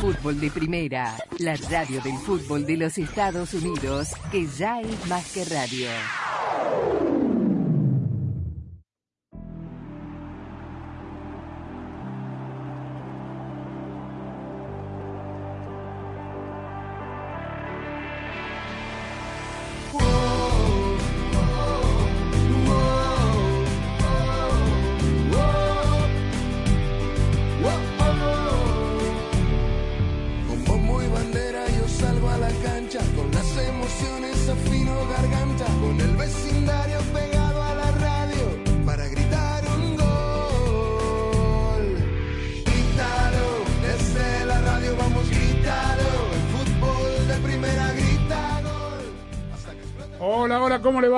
Fútbol de Primera, la radio del fútbol de los Estados Unidos, que ya es más que radio.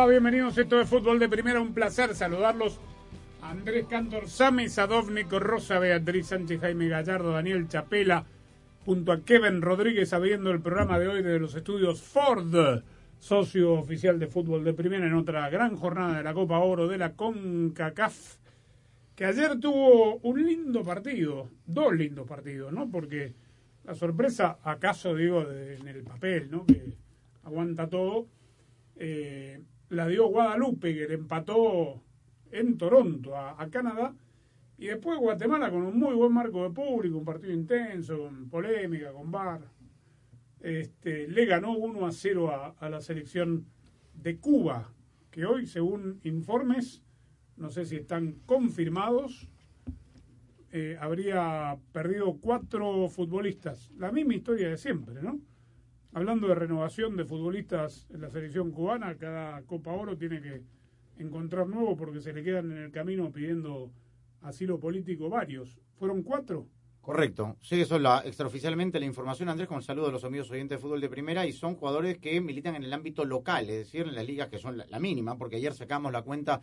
Va? Bienvenidos esto de Fútbol de Primera. Un placer saludarlos. Andrés Cantor, Sami Sadovnico, Rosa Beatriz Sánchez, Jaime Gallardo, Daniel Chapela, junto a Kevin Rodríguez, abriendo el programa de hoy de los estudios Ford, socio oficial de Fútbol de Primera, en otra gran jornada de la Copa Oro de la CONCACAF, que ayer tuvo un lindo partido, dos lindos partidos, ¿no? Porque la sorpresa, acaso digo, en el papel, ¿no? Que aguanta todo, eh, la dio Guadalupe, que le empató en Toronto a, Canadá, y después Guatemala con un muy buen marco de público, un partido intenso, con polémica, con bar. Este, le ganó 1 a 0 a, a la selección de Cuba, que hoy, según informes, no sé si están confirmados, eh, habría perdido cuatro futbolistas. La misma historia de siempre, ¿no? Hablando de renovación de futbolistas en la selección cubana, cada Copa Oro tiene que encontrar nuevo porque se le quedan en el camino pidiendo asilo político varios. ¿Fueron cuatro? Correcto. Sí, eso es la, extraoficialmente la información, Andrés, con saludo a los amigos oyentes de fútbol de primera, y son jugadores que militan en el ámbito local, es decir, en las ligas que son la, la mínima, porque ayer sacamos la cuenta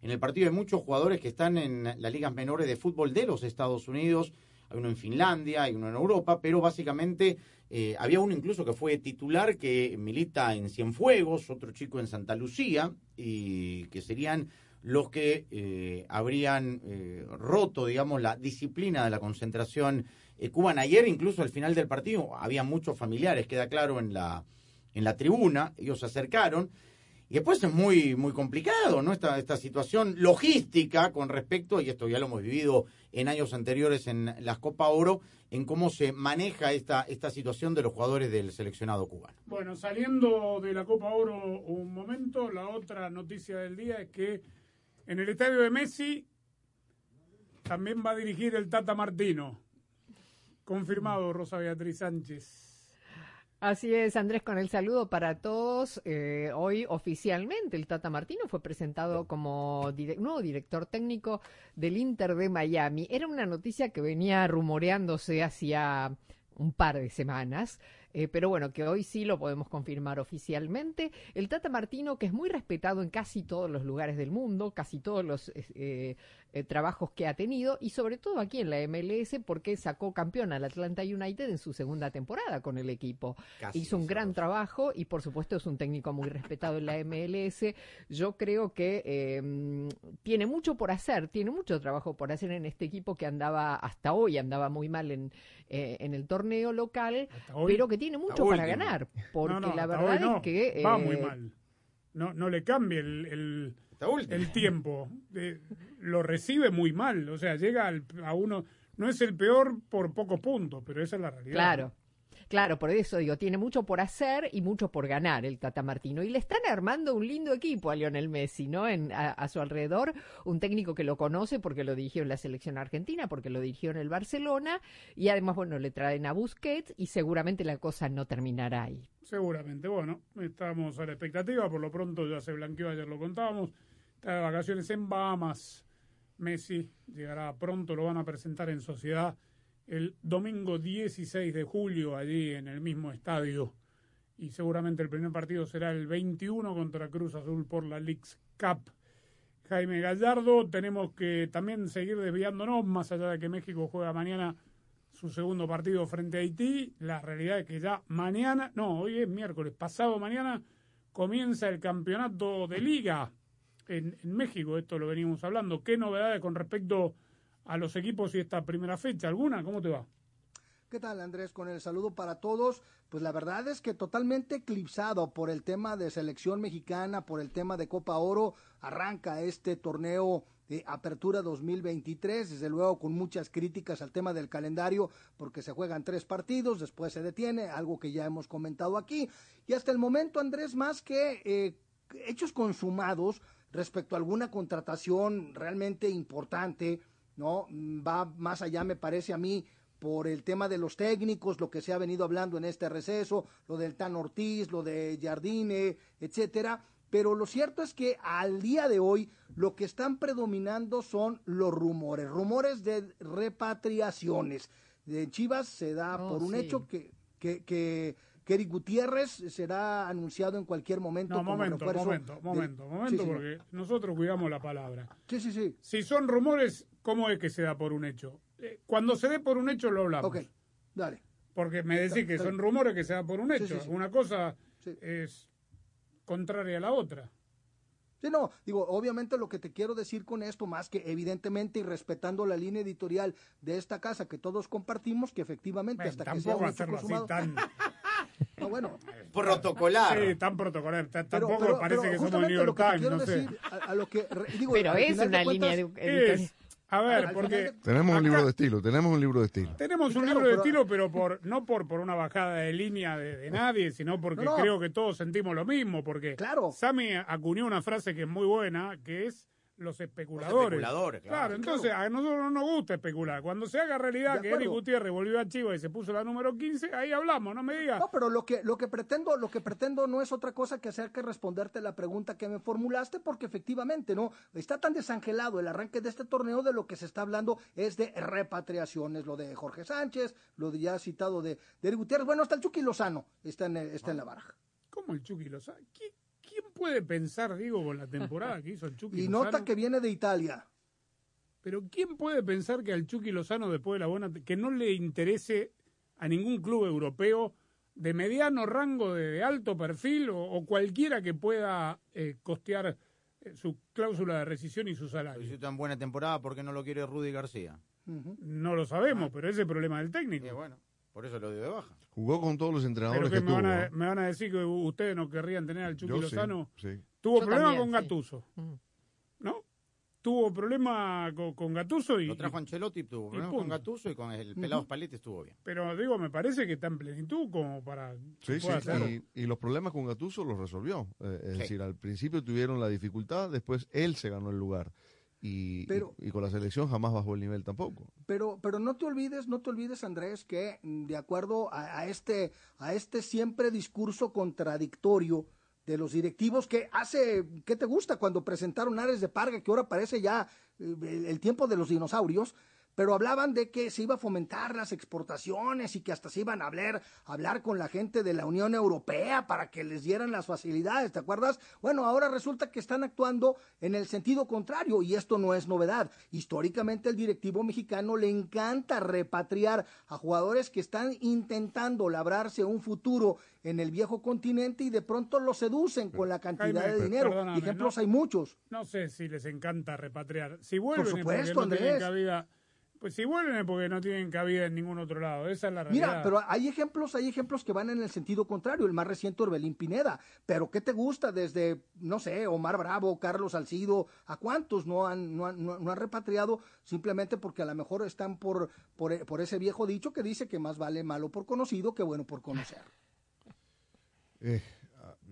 en el partido de muchos jugadores que están en las ligas menores de fútbol de los Estados Unidos, hay uno en Finlandia, hay uno en Europa, pero básicamente eh, había uno incluso que fue titular que milita en Cienfuegos, otro chico en Santa Lucía, y que serían los que eh, habrían eh, roto, digamos, la disciplina de la concentración eh, cubana. Ayer, incluso al final del partido, había muchos familiares, queda claro, en la, en la tribuna, ellos se acercaron. Y después es muy, muy complicado, ¿no? Esta, esta situación logística con respecto, y esto ya lo hemos vivido en años anteriores en las Copa Oro, en cómo se maneja esta, esta situación de los jugadores del seleccionado cubano. Bueno, saliendo de la Copa Oro un momento, la otra noticia del día es que en el estadio de Messi también va a dirigir el Tata Martino. Confirmado, Rosa Beatriz Sánchez. Así es, Andrés, con el saludo para todos. Eh, hoy oficialmente el Tata Martino fue presentado como dire- nuevo director técnico del Inter de Miami. Era una noticia que venía rumoreándose hacía un par de semanas, eh, pero bueno, que hoy sí lo podemos confirmar oficialmente. El Tata Martino, que es muy respetado en casi todos los lugares del mundo, casi todos los eh, eh, trabajos que ha tenido, y sobre todo aquí en la MLS, porque sacó campeón al Atlanta United en su segunda temporada con el equipo. Casi Hizo un gran trabajo y por supuesto es un técnico muy respetado en la MLS. Yo creo que eh, tiene mucho por hacer, tiene mucho trabajo por hacer en este equipo que andaba hasta hoy, andaba muy mal en, eh, en el torneo local, hoy. pero que tiene mucho para último. ganar, porque No, no, la verdad no. es que... Va eh, muy mal. No, no le cambie el, el, Esta última. el tiempo. Eh, lo recibe muy mal. O sea, llega al- a uno. No es el peor por pocos puntos, pero esa es la realidad. Claro. Claro, por eso digo, tiene mucho por hacer y mucho por ganar el Tata Martino. Y le están armando un lindo equipo a Lionel Messi, ¿no? En, a, a su alrededor, un técnico que lo conoce porque lo dirigió en la selección argentina, porque lo dirigió en el Barcelona, y además, bueno, le traen a Busquets y seguramente la cosa no terminará ahí. Seguramente. Bueno, estamos a la expectativa. Por lo pronto ya se blanqueó, ayer lo contábamos. Está de vacaciones en Bahamas. Messi llegará pronto, lo van a presentar en sociedad el domingo 16 de julio, allí en el mismo estadio. Y seguramente el primer partido será el 21 contra Cruz Azul por la Leagues Cup. Jaime Gallardo, tenemos que también seguir desviándonos, más allá de que México juega mañana su segundo partido frente a Haití. La realidad es que ya mañana, no, hoy es miércoles, pasado mañana comienza el campeonato de liga en, en México. Esto lo venimos hablando. ¿Qué novedades con respecto a los equipos y esta primera fecha? ¿Alguna? ¿Cómo te va? ¿Qué tal Andrés? Con el saludo para todos. Pues la verdad es que totalmente eclipsado por el tema de selección mexicana, por el tema de Copa Oro, arranca este torneo de Apertura 2023, desde luego con muchas críticas al tema del calendario, porque se juegan tres partidos, después se detiene, algo que ya hemos comentado aquí. Y hasta el momento, Andrés, más que eh, hechos consumados respecto a alguna contratación realmente importante, ¿no? Va más allá, me parece a mí, por el tema de los técnicos, lo que se ha venido hablando en este receso, lo del Tan Ortiz, lo de Jardine, etcétera. Pero lo cierto es que al día de hoy lo que están predominando son los rumores, rumores de repatriaciones. De Chivas se da Oh, por un sí. hecho que, que, que, Eric Gutiérrez será anunciado en cualquier momento. No, momento, momento, momento, Sí, momento, sí, porque nosotros cuidamos la palabra. Sí, sí, sí. Si son rumores, ¿cómo es que se da por un hecho? Eh, Cuando se dé por un hecho lo hablamos. Ok, dale. Porque me decís que son bien. rumores que se da por un Sí, hecho. sí, sí. Una cosa Sí. es contraria a la otra. Sí, no, digo, obviamente lo que te quiero decir con esto, más que evidentemente y respetando la línea editorial de esta casa que todos compartimos, que efectivamente Ven, hasta que sea un hecho hacerlo así consumado. tan, No, bueno, Protocolar. sí, tan protocolar. Tampoco pero- parece pero que somos justamente New York Times, no sé. decir, a, a lo que re- digo, Pero es de una cuentas, línea editorial. Es, a ver, porque Tenemos un libro de estilo, tenemos un libro de estilo. tenemos un claro, libro de pero- estilo, pero por no por, por una bajada de línea de, de nadie, sino porque No, no. creo que todos sentimos lo mismo. Porque Claro. Sammy acuñó una frase que es muy buena, que es los especuladores. especuladores, claro. Claro, entonces a nosotros no nos gusta especular. Cuando se haga realidad que Eric. Gutiérrez volvió a Chivas y se puso la número 15, ahí hablamos, no me digas. No, pero lo que, lo que pretendo, lo que pretendo no es otra cosa que hacer que responderte la pregunta que me formulaste, porque efectivamente, ¿no? Está tan desangelado el arranque de este torneo de lo que se está hablando es de repatriaciones, lo de Jorge Sánchez, lo de ya citado de, de Eric Gutiérrez, bueno, hasta el Chucky Lozano está en, el- está en la baraja. ¿Cómo el Chucky Lozano? ¿Qui- ¿Quién puede pensar, digo, con la temporada que hizo el Chucky Y Lozano? nota que viene de Italia. Pero ¿quién puede pensar que al Chucky Lozano después de la buena que no le interese a ningún club europeo de mediano rango, de, de alto perfil o, o cualquiera que pueda eh, costear eh, su cláusula de rescisión y su Hizo salario? tan buena temporada, ¿por qué no lo quiere Rudy García? No lo sabemos, pero ese es el problema del técnico. Y bueno, por eso lo dio de baja. Jugó con todos los Pero entrenadores que que me tuvo. van, a, ¿eh? me van a decir que ustedes no querrían tener al Chucky sí, Lozano. sí. Tuvo Yo problema también, con sí. Gatuso, Mm. ¿no? Tuvo problema con, con Gatuso y, Lo trajo Ancelotti, tuvo problemas con. Gatuso y con el pelado Spalletti estuvo bien. pero digo, me parece que está en plenitud como para Sí, sí, y, y los problemas con Gatuso los resolvió. Eh, es Sí. decir, al principio tuvieron la dificultad, después él se ganó el lugar. Y, Pero- y, y con la selección jamás bajó el nivel tampoco. Pero, pero no te olvides, no te olvides, Andrés, que mm, de acuerdo a, a este, a este siempre discurso contradictorio de los directivos que hace, ¿qué te gusta? Cuando presentaron Ares de Parga, que ahora parece ya eh, el, el tiempo de los dinosaurios, pero hablaban de que se iba a fomentar las exportaciones y que hasta se iban a hablar, a hablar con la gente de la Unión Europea para que les dieran las facilidades, ¿te acuerdas? Bueno, ahora resulta que están actuando en el sentido contrario y esto no es novedad. Históricamente el directivo mexicano le encanta repatriar a jugadores que están intentando labrarse un futuro en el viejo continente y de pronto los seducen con la cantidad Jaime, de dinero. perdóname, Y ejemplos ¿no? hay muchos. No sé si les encanta repatriar. Si vuelven es supuesto, no Andrés. cabida. Pues si vuelven es porque no tienen cabida en ningún otro lado. Esa es la realidad. Mira, pero hay ejemplos, hay ejemplos que van en el sentido contrario. El más reciente, Orbelín Pineda. Pero ¿qué te gusta desde, no sé, Omar Bravo, Carlos Salcido? ¿A cuántos no han, no han, no- no han repatriado simplemente porque a lo mejor están por, por, por ese viejo dicho que dice que más vale malo por conocido que bueno por conocer? Eh,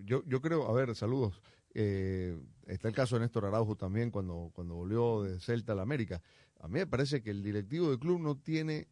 yo, yo creo, a ver, saludos. Eh, está el caso de Néstor Araujo también cuando, cuando volvió de Celta a la América. A mí me parece que el directivo del club no tiene,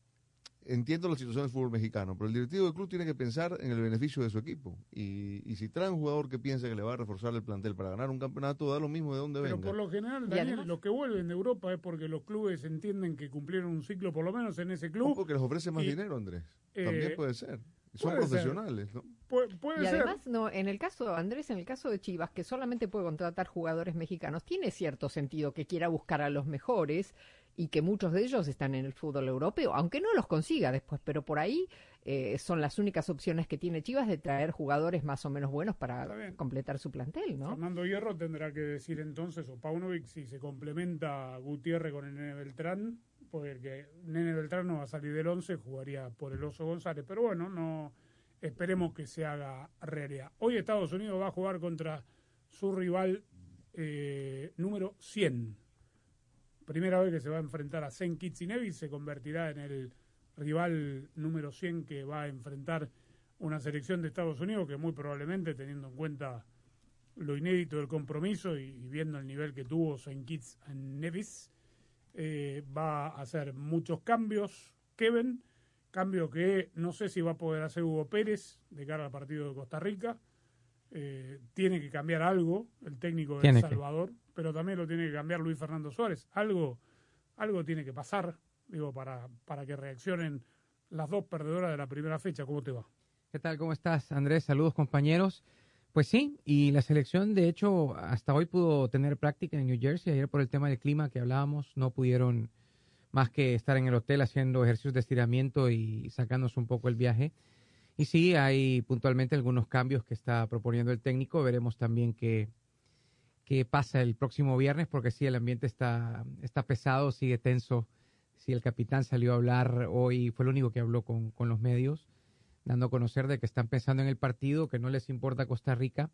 entiendo la situación del fútbol mexicano, pero el directivo del club tiene que pensar en el beneficio de su equipo. Y, y si trae un jugador que piensa que le va a reforzar el plantel para ganar un campeonato, da lo mismo de dónde Pero venga. por lo general, Daniel, los que vuelven de Europa es porque los clubes entienden que cumplieron un ciclo, por lo menos en ese O club. porque les ofrece más y- dinero, Andrés. eh, También puede ser. Son puede ser. profesionales, ¿no? Puede, puede Y ser. además, no, en el caso, Andrés, en el caso de Chivas, que solamente puede contratar jugadores mexicanos, tiene cierto sentido que quiera buscar a los mejores y que muchos de ellos están en el fútbol europeo, aunque no los consiga después, pero por ahí eh, son las únicas opciones que tiene Chivas de traer jugadores más o menos buenos para completar su plantel, ¿no? Fernando Hierro tendrá que decir entonces, o Paunovic, si se complementa Gutiérrez con el Nene Beltrán, porque Nene Beltrán no va a salir del 11, jugaría por el Oso González. Pero bueno, no esperemos que se haga realidad. Hoy Estados Unidos va a jugar contra su rival eh, número 100. Primera vez que se va a enfrentar a y Nevis, se convertirá en el rival número 100 que va a enfrentar una selección de Estados Unidos que muy probablemente, teniendo en cuenta lo inédito del compromiso y, y viendo el nivel que tuvo St. Kitts Nevis, eh, va a hacer muchos cambios. Kevin, cambio que no sé si va a poder hacer Hugo Pérez de cara al partido de Costa Rica. Eh, tiene que cambiar algo el técnico de El que. Pero también lo tiene que cambiar Luis Fernando Suárez. Algo, algo tiene que pasar, digo, para, para que reaccionen las dos perdedoras de la primera fecha. ¿Cómo te va? ¿Qué tal? ¿Cómo estás, Andrés? Saludos, compañeros. Pues sí, y la selección, de hecho, hasta hoy pudo tener práctica en New Jersey. Ayer por el tema del clima que hablábamos, no pudieron más que estar en el hotel haciendo ejercicios de estiramiento y sacándose un poco el viaje. Y sí, hay puntualmente algunos cambios que está proponiendo el técnico. Veremos también qué, qué pasa el próximo viernes, porque sí, el ambiente está, está pesado, sigue tenso. Sí, el capitán salió a hablar hoy, fue el único que habló con, con los medios dando a conocer de que están pensando en el partido, que no les importa Costa Rica,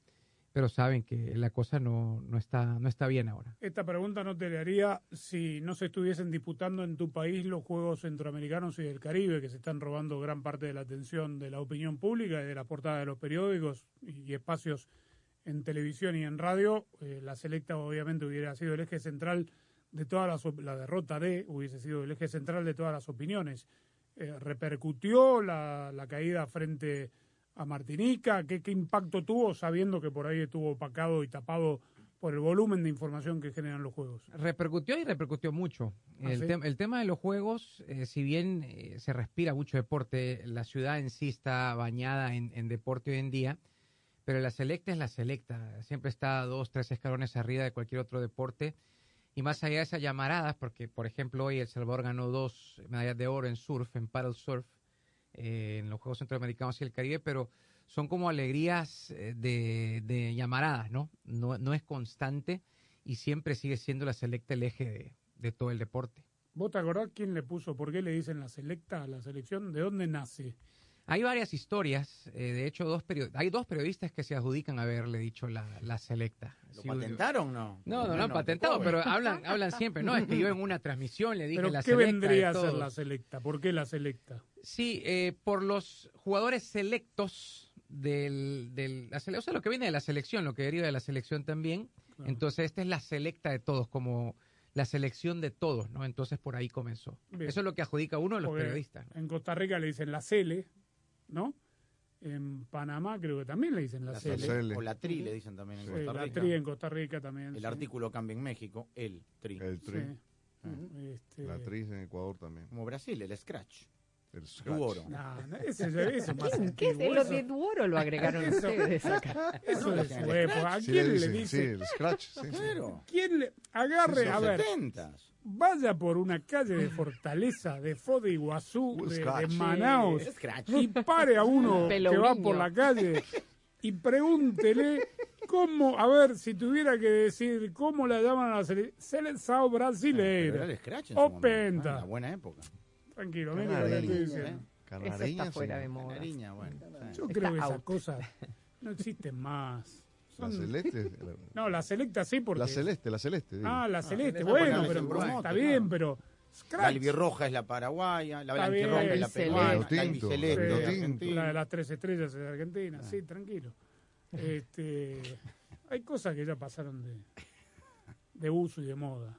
pero saben que la cosa no, no, está, no está bien ahora. Esta pregunta no te la haría si no se estuviesen disputando en tu país los Juegos Centroamericanos y del Caribe, que se están robando gran parte de la atención de la opinión pública y de la portada de los periódicos y espacios en televisión y en radio. Eh, la selecta obviamente hubiera sido el eje central de todas las, la derrota de hubiese sido el eje central de todas las opiniones. Eh, ¿Repercutió la, la caída frente a Martinica? ¿Qué, ¿Qué impacto tuvo sabiendo que por ahí estuvo opacado y tapado por el volumen de información que generan los juegos? Repercutió y repercutió mucho. ¿Ah, el, sí? el tema de los juegos, eh, si bien eh, se respira mucho deporte, la ciudad en sí está bañada en, en deporte hoy en día, pero la selecta es la selecta. Siempre está dos, tres escalones arriba de cualquier otro deporte. Y más allá de esas llamaradas, porque por ejemplo hoy El Salvador ganó dos medallas de oro en surf, en paddle surf, eh, en los Juegos Centroamericanos y el Caribe, pero son como alegrías eh, de, de llamaradas, ¿no? ¿no? No es constante y siempre sigue siendo la selecta el eje de, de todo el deporte. ¿Vos te acordás quién le puso, por qué le dicen la selecta a la selección? ¿De dónde nace? Hay varias historias, eh, de hecho dos hay dos periodistas que se adjudican haberle dicho la, la selecta. ¿Lo Sí, patentaron no? No, no, no, Bueno, han patentado, pero hablan, hablan siempre. No, es que yo en una transmisión le dije ¿Pero la qué selecta vendría a ser la selecta? ¿Por qué la selecta? Sí, eh, por los jugadores selectos del, del la sele- o sea, lo que viene de la selección, lo que deriva de la selección también. Claro. Entonces, esta es la selecta de todos, como la selección de todos, ¿no? Entonces, por ahí comenzó. Bien. Eso es lo que adjudica uno de los Porque periodistas. ¿no? En Costa Rica le dicen la Cele, ¿no? En Panamá creo que también le dicen la, La. O la tri le dicen también en Sí, Costa la Rica. tri en Costa Rica también. El sí. artículo cambia en México, el tri. El tri. Sí. Este, La actriz en Ecuador también. Como Brasil, el scratch. El scratch. Duoro. no, no, ese, ese es más ¿Quién? ¿Qué es lo eso- de Duoro lo agregaron Eso- ustedes acá? Eso de su época. ¿A Sí, quién le dicen, dice? Sí, el scratch. sí, sí. Claro. ¿Quién le agarre? A ver, 70. Vaya por una calle de Fortaleza, de Foz de Iguazú, Un de, de Scratch. y pare a uno Un que va por la calle y pregúntele cómo, a ver, si tuviera que decir cómo la llaman a la sele- selección brasileira. O penta. La buena época. Tranquilo, mire lo que estoy diciendo. ¿eh? Eso Canariña, está fuera de moda. Canariña, bueno. Yo Está creo que esas cosas no existen más. La Son- celeste. no, la selecta sí, porque... La celeste, la celeste. digo. Ah, la celeste, celeste, bueno, pero es está bien, pero... La Scratch, albirroja es la paraguaya, la blanquirroja es la peruana, la Tinto, albiceleste la de tinto. Argentina. la de las tres estrellas de Argentina, sí, tranquilo. Este, hay cosas que ya pasaron de, de uso y de moda.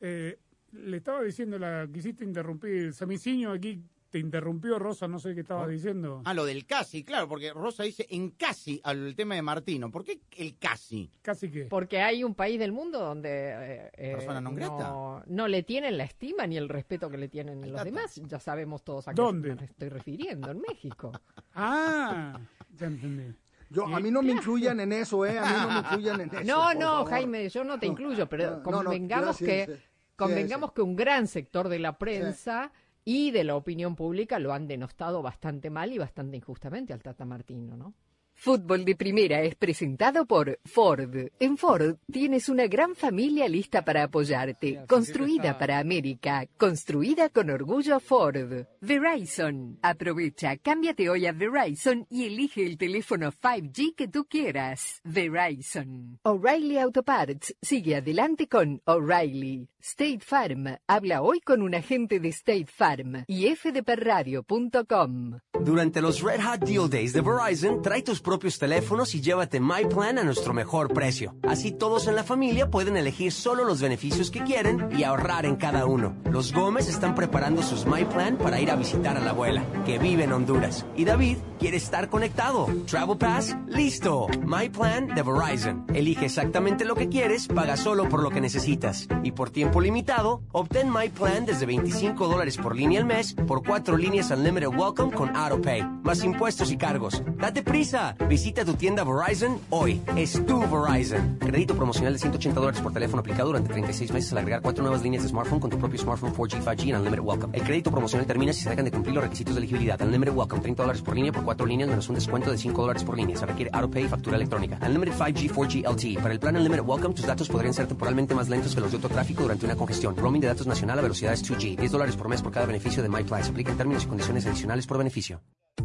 Eh, le estaba diciendo, la quisiste interrumpir, Samiciño aquí te interrumpió, Rosa, no sé qué estaba diciendo. Ah, lo del casi, claro, porque Rosa dice en casi al tema de Martino. ¿Por qué el casi? Casi que... Porque hay un país del mundo donde eh, eh, Persona non grata. no, no le tienen la estima ni el respeto que le tienen los demás. Ya sabemos todos a qué ¿Dónde? me estoy refiriendo, en México. Ah, ya entendí. Yo, a mí no me incluyan en eso, ¿eh? A mí no me incluyan en eso. No, no, favor. Jaime, yo no te incluyo, pero no, no, convengamos que sí, convengamos sí. que un gran sector de la prensa y de la opinión pública lo han denostado bastante mal y bastante injustamente al Tata Martino, ¿no? Fútbol de Primera es presentado por Ford. En Ford tienes una gran familia lista para apoyarte, construida para América, construida con orgullo Ford. Verizon. Aprovecha, cámbiate hoy a Verizon y elige el teléfono 5G que tú quieras. Verizon. O'Reilly Auto Parts sigue adelante con O'Reilly. State Farm. Habla hoy con un agente de State Farm y fdperradio.com. Durante los Red Hot Deal Days de Verizon, trae tus propios teléfonos y llévate My Plan a nuestro mejor precio. Así todos en la familia pueden elegir solo los beneficios que quieren y ahorrar en cada uno. Los Gómez están preparando sus My Plan para ir a visitar a la abuela, que vive en Honduras. Y David quiere estar conectado. Travel Pass, listo. My Plan de Verizon. Elige exactamente lo que quieres, paga solo por lo que necesitas. Y por tiempo limitado, obtén My Plan desde 25 dólares por línea al mes por cuatro líneas Unlimited Welcome con AutoPay, más impuestos y cargos. ¡Date prisa! Visita tu tienda Verizon hoy. Es tu Verizon. Crédito promocional de 180 dólares por teléfono aplicado durante 36 meses al agregar cuatro nuevas líneas de smartphone con tu propio smartphone 4G, 5G en Unlimited Welcome. El crédito promocional termina si se dejan de cumplir los requisitos de elegibilidad. Unlimited Welcome, 30 dólares por línea por cuatro líneas menos un descuento de 5 dólares por línea. Se requiere AutoPay y factura electrónica. Unlimited 5G, 4G LTE. Para el plan Unlimited Welcome, tus datos podrían ser temporalmente más lentos que los de otro tráfico durante una congestión. Roaming de datos nacional a velocidades 2G. 10 dólares por mes por cada beneficio de MyPlan. Se aplican términos y condiciones adicionales por beneficio.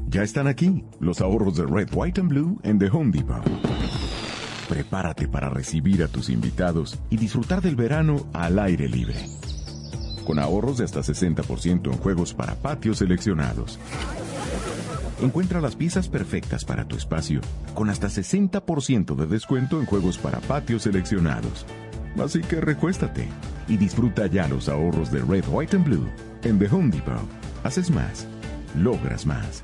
Ya están aquí los ahorros de Red, White and Blue en The Home Depot. Prepárate para recibir a tus invitados y disfrutar del verano al aire libre. Con ahorros de hasta 60% en juegos para patios seleccionados. Encuentra las piezas perfectas para tu espacio con hasta 60% de descuento en juegos para patios seleccionados. Así que recuéstate y disfruta ya los ahorros de Red, White and Blue en The Home Depot. Haces más, logras más.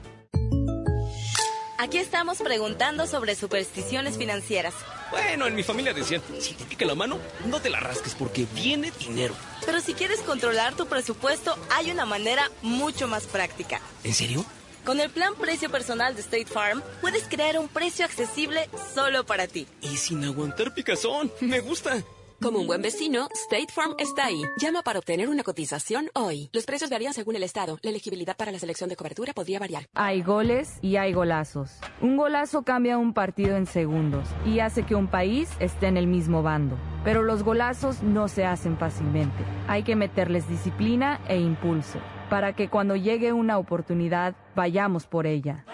Aquí estamos preguntando sobre supersticiones financieras. Bueno, en mi familia decían, si te pica la mano, no te la rasques porque viene dinero. Pero si quieres controlar tu presupuesto, hay una manera mucho más práctica. ¿En serio? Con el plan precio personal de State Farm, puedes crear un precio accesible solo para ti. Y sin aguantar picazón, me gusta. Como un buen vecino, State Farm está ahí. Llama para obtener una cotización hoy. Los precios varían según el estado. La elegibilidad para la selección de cobertura podría variar. Hay goles y hay golazos. Un golazo cambia un partido en segundos y hace que un país esté en el mismo bando. Pero los golazos no se hacen fácilmente. Hay que meterles disciplina e impulso para que cuando llegue una oportunidad vayamos por ella.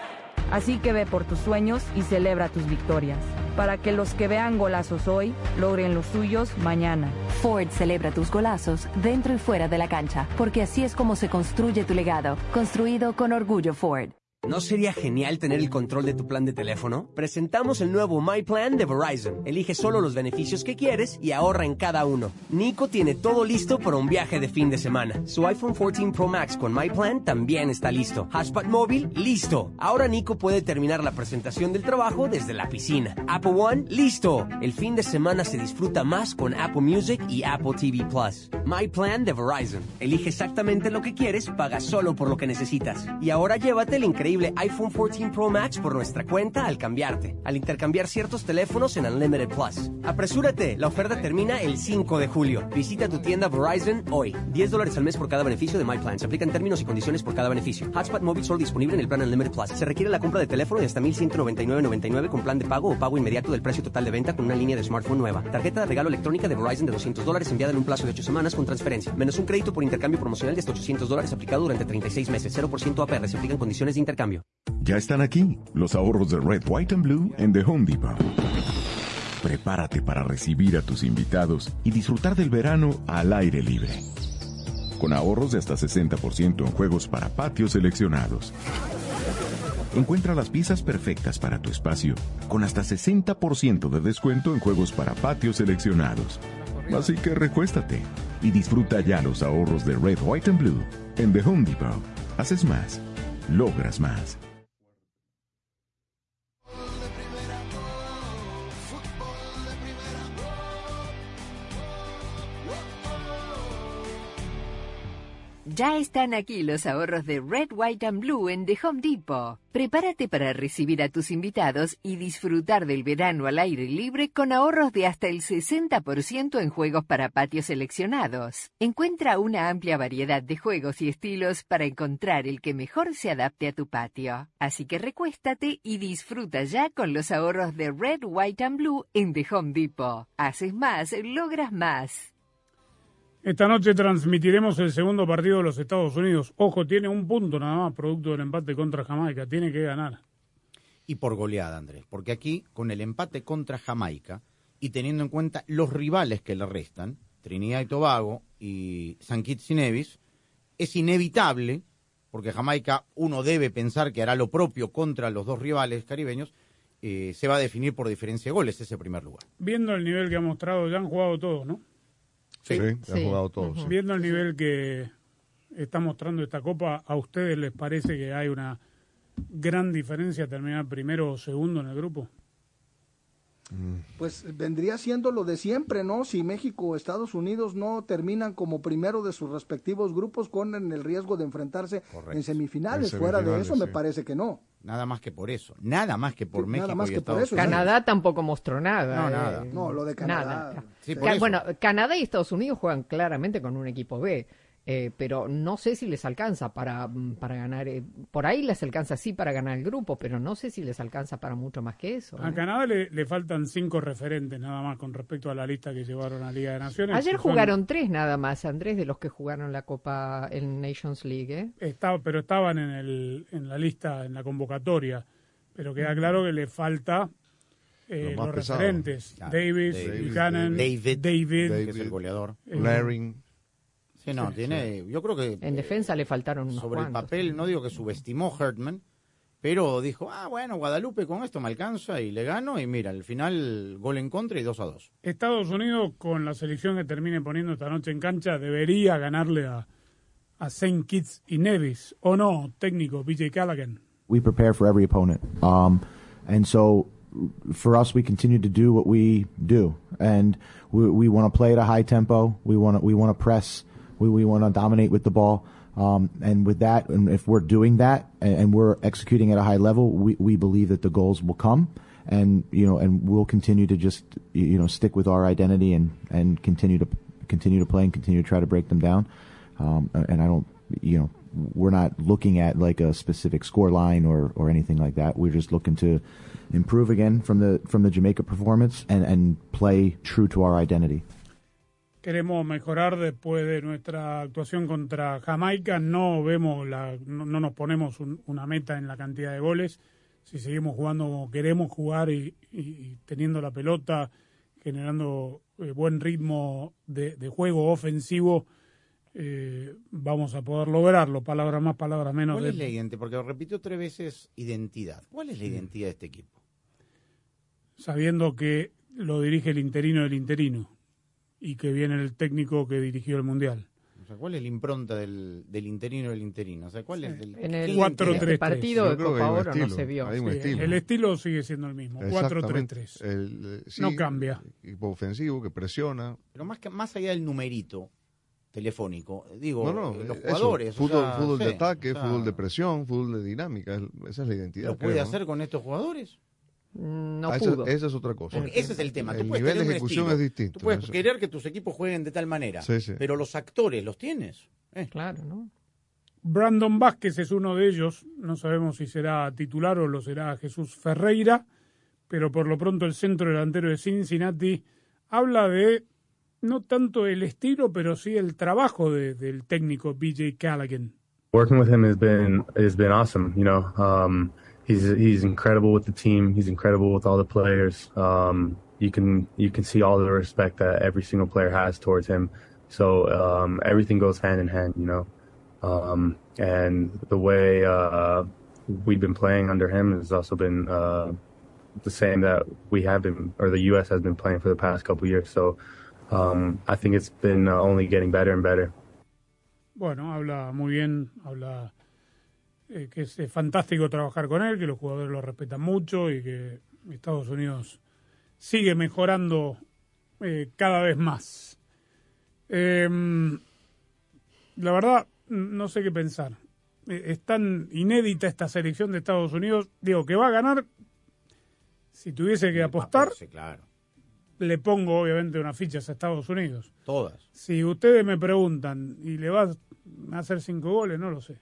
Así que ve por tus sueños y celebra tus victorias, para que los que vean golazos hoy logren los suyos mañana. Ford celebra tus golazos dentro y fuera de la cancha, porque así es como se construye tu legado, construido con orgullo Ford. ¿No sería genial tener el control de tu plan de teléfono? Presentamos el nuevo My Plan de Verizon. Elige solo los beneficios que quieres y ahorra en cada uno. Nico tiene todo listo para un viaje de fin de semana. Su iPhone 14 Pro Max con My Plan también está listo. Hotspot móvil, listo. Ahora Nico puede terminar la presentación del trabajo desde la piscina. Apple One, listo. El fin de semana se disfruta más con Apple Music y Apple TV Plus. My Plan de Verizon. Elige exactamente lo que quieres, paga solo por lo que necesitas. Y ahora llévate el increíble iPhone 14 Pro Max por nuestra cuenta al cambiarte, al intercambiar ciertos teléfonos en Unlimited Plus. Apresúrate, la oferta termina el 5 de julio. Visita tu tienda Verizon hoy. 10 dólares al mes por cada beneficio de My Plan. Se aplican términos y condiciones por cada beneficio. Hotspot móvil solo disponible en el plan Unlimited Plus. Se requiere la compra de teléfono de hasta 1199.99 con plan de pago o pago inmediato del precio total de venta con una línea de smartphone nueva. Tarjeta de regalo electrónica de Verizon de 200 dólares enviada en un plazo de 8 semanas con transferencia. Menos un crédito por intercambio promocional de hasta 800 dólares aplicado durante 36 meses. 0% APR. Se aplican condiciones de intercambio. Ya están aquí los ahorros de Red, White and Blue en The Home Depot. Prepárate para recibir a tus invitados y disfrutar del verano al aire libre. Con ahorros de hasta 60% en juegos para patios seleccionados. Encuentra las piezas perfectas para tu espacio con hasta 60% de descuento en juegos para patios seleccionados. Así que recuéstate y disfruta ya los ahorros de Red, White and Blue en The Home Depot. Haces más, logras más. Ya están aquí los ahorros de Red, White and Blue en The Home Depot. Prepárate para recibir a tus invitados y disfrutar del verano al aire libre con ahorros de hasta el 60% en juegos para patios seleccionados. Encuentra una amplia variedad de juegos y estilos para encontrar el que mejor se adapte a tu patio. Así que recuéstate y disfruta ya con los ahorros de Red, White and Blue en The Home Depot. Haces más, logras más. Esta noche transmitiremos el segundo partido de los Estados Unidos. Ojo, tiene un punto nada más, producto del empate contra Jamaica. Tiene que ganar. Y por goleada, Andrés. Porque aquí, con el empate contra Jamaica, y teniendo en cuenta los rivales que le restan, Trinidad y Tobago y San Kitts y Nevis, es inevitable, porque Jamaica uno debe pensar que hará lo propio contra los dos rivales caribeños, eh, se va a definir por diferencia de goles ese primer lugar. Viendo el nivel que ha mostrado, ya han jugado todos, ¿no? Sí, han jugado todos. sí. Viendo el nivel que está mostrando esta copa, ¿a ustedes les parece que hay una gran diferencia terminar primero o segundo en el grupo? Pues vendría siendo lo de siempre, ¿no? Si México o Estados Unidos no terminan como primero de sus respectivos grupos, con el riesgo de enfrentarse en semifinales. En Fuera de eso, me sí. parece que no. Nada más que por eso. Nada más que por Sí, México nada más y que por Estados eso, Unidos. Canadá tampoco mostró nada. No, eh, nada. No, lo de Canadá. Nada. Sí, Ca- por eso. bueno, Canadá y Estados Unidos juegan claramente con un equipo B, eh, pero no sé si les alcanza para, mm, para ganar. eh, por ahí les alcanza sí para ganar el grupo, pero no sé si les alcanza para mucho más que eso. A ¿eh? Canadá le, le faltan cinco referentes nada más con respecto a la lista que llevaron a Liga de Naciones. Ayer son- jugaron tres nada más, Andrés, de los que jugaron la Copa en Nations League. ¿eh? Está- pero estaban en, el, en la lista, en la convocatoria. Pero queda claro que le falta eh, Los más los referentes. Claro, Davis, Davis, Buchanan, David, David. que es el goleador. eh, Laring. Sí, no, tiene, yo creo que En eh, defensa le faltaron unos sobre el cuantos. papel, no digo que subestimó Hertman, pero dijo, ah, bueno, Guadalupe con esto me alcanza y le gano, y mira, al final gol en contra y 2 a 2. Estados Unidos, con la selección que termine poniendo esta noche en cancha, debería ganarle a, a St. Kitts y Nevis. ¿O no, técnico, BJ Callaghan? we prepare for every opponent. Um, and so for us, we continue to do what we do, and we, we want to play at a high tempo. We want to we want to press. We we want to dominate with the ball. Um, and with that, and if we're doing that and, and we're executing at a high level, we, we believe that the goals will come, and you know, and we'll continue to just you know stick with our identity and and continue to continue to play and continue to try to break them down. Um, and I don't, you know, we're not looking at like a specific score line or, or anything like that. We're just looking to improve again from the from the Jamaica performance and, and play true to our identity. Queremos mejorar después de nuestra actuación contra Jamaica. No vemos la, no, no nos ponemos un- una meta en la cantidad de goles. Si seguimos jugando como queremos jugar y, y- y teniendo la pelota, generando eh, buen ritmo de, de juego ofensivo, eh, vamos a poder lograrlo. Palabras más, palabras menos. ¿Cuál de- es la identidad? Porque repitió tres veces identidad. ¿Cuál es la identidad de este equipo? sabiendo que lo dirige el interino del interino y que viene el técnico que dirigió el Mundial. O sea, ¿cuál es la impronta del, del interino del interino? O sea, ¿cuál es el, En el identidad? 4-3-3. partido Yo de creo que Copa Oro no estilo, se vio. Sí, estilo. el estilo sigue siendo el mismo, 4-3-3. Exactamente. El, eh, sí, No cambia. Equipo ofensivo que presiona. Pero más, que, más allá del numerito telefónico, digo, No, no, eh, los eso, jugadores. o Fútbol, sea, fútbol de sí, ataque, o sea, fútbol de presión, fútbol de dinámica. es- Esa es la identidad. ¿Lo puede creo, ¿no? hacer con estos jugadores? No Ah, esa, pudo. esa es otra cosa. Porque ese es el tema. El nivel de ejecución es distinto. Tú puedes eso. querer que tus equipos jueguen de tal manera, Sí, sí. pero los actores los tienes. Eh, Claro, ¿no? Brandon Vázquez es uno de ellos. No sabemos si será titular o lo será Jesús Ferreira, pero por lo pronto el centro delantero de Cincinnati habla de no tanto el estilo, pero sí el trabajo de- del técnico BJ Callaghan. working with him has been has been awesome. You know, um, he's he's incredible with the team. He's incredible with all the players. Um, you can you can see all the respect that every single player has towards him. So um, everything goes hand in hand. You know, um, and the way uh, we've been playing under him has also been uh, the same that we have been, or the U.S. has been playing for the past couple years. So um, I think it's been uh, only getting better and better. Bueno, habla muy bien, habla eh, que es fantástico trabajar con él, que los jugadores lo respetan mucho y que Estados Unidos sigue mejorando eh, cada vez más. Em, la verdad, no sé qué pensar. Eh, Es tan inédita esta selección de Estados Unidos. Digo, que va a ganar. Si tuviese que apostar, Sí, claro. le pongo obviamente unas fichas a Estados Unidos. Todas. Si ustedes me preguntan y le va a hacer cinco goles, no lo sé.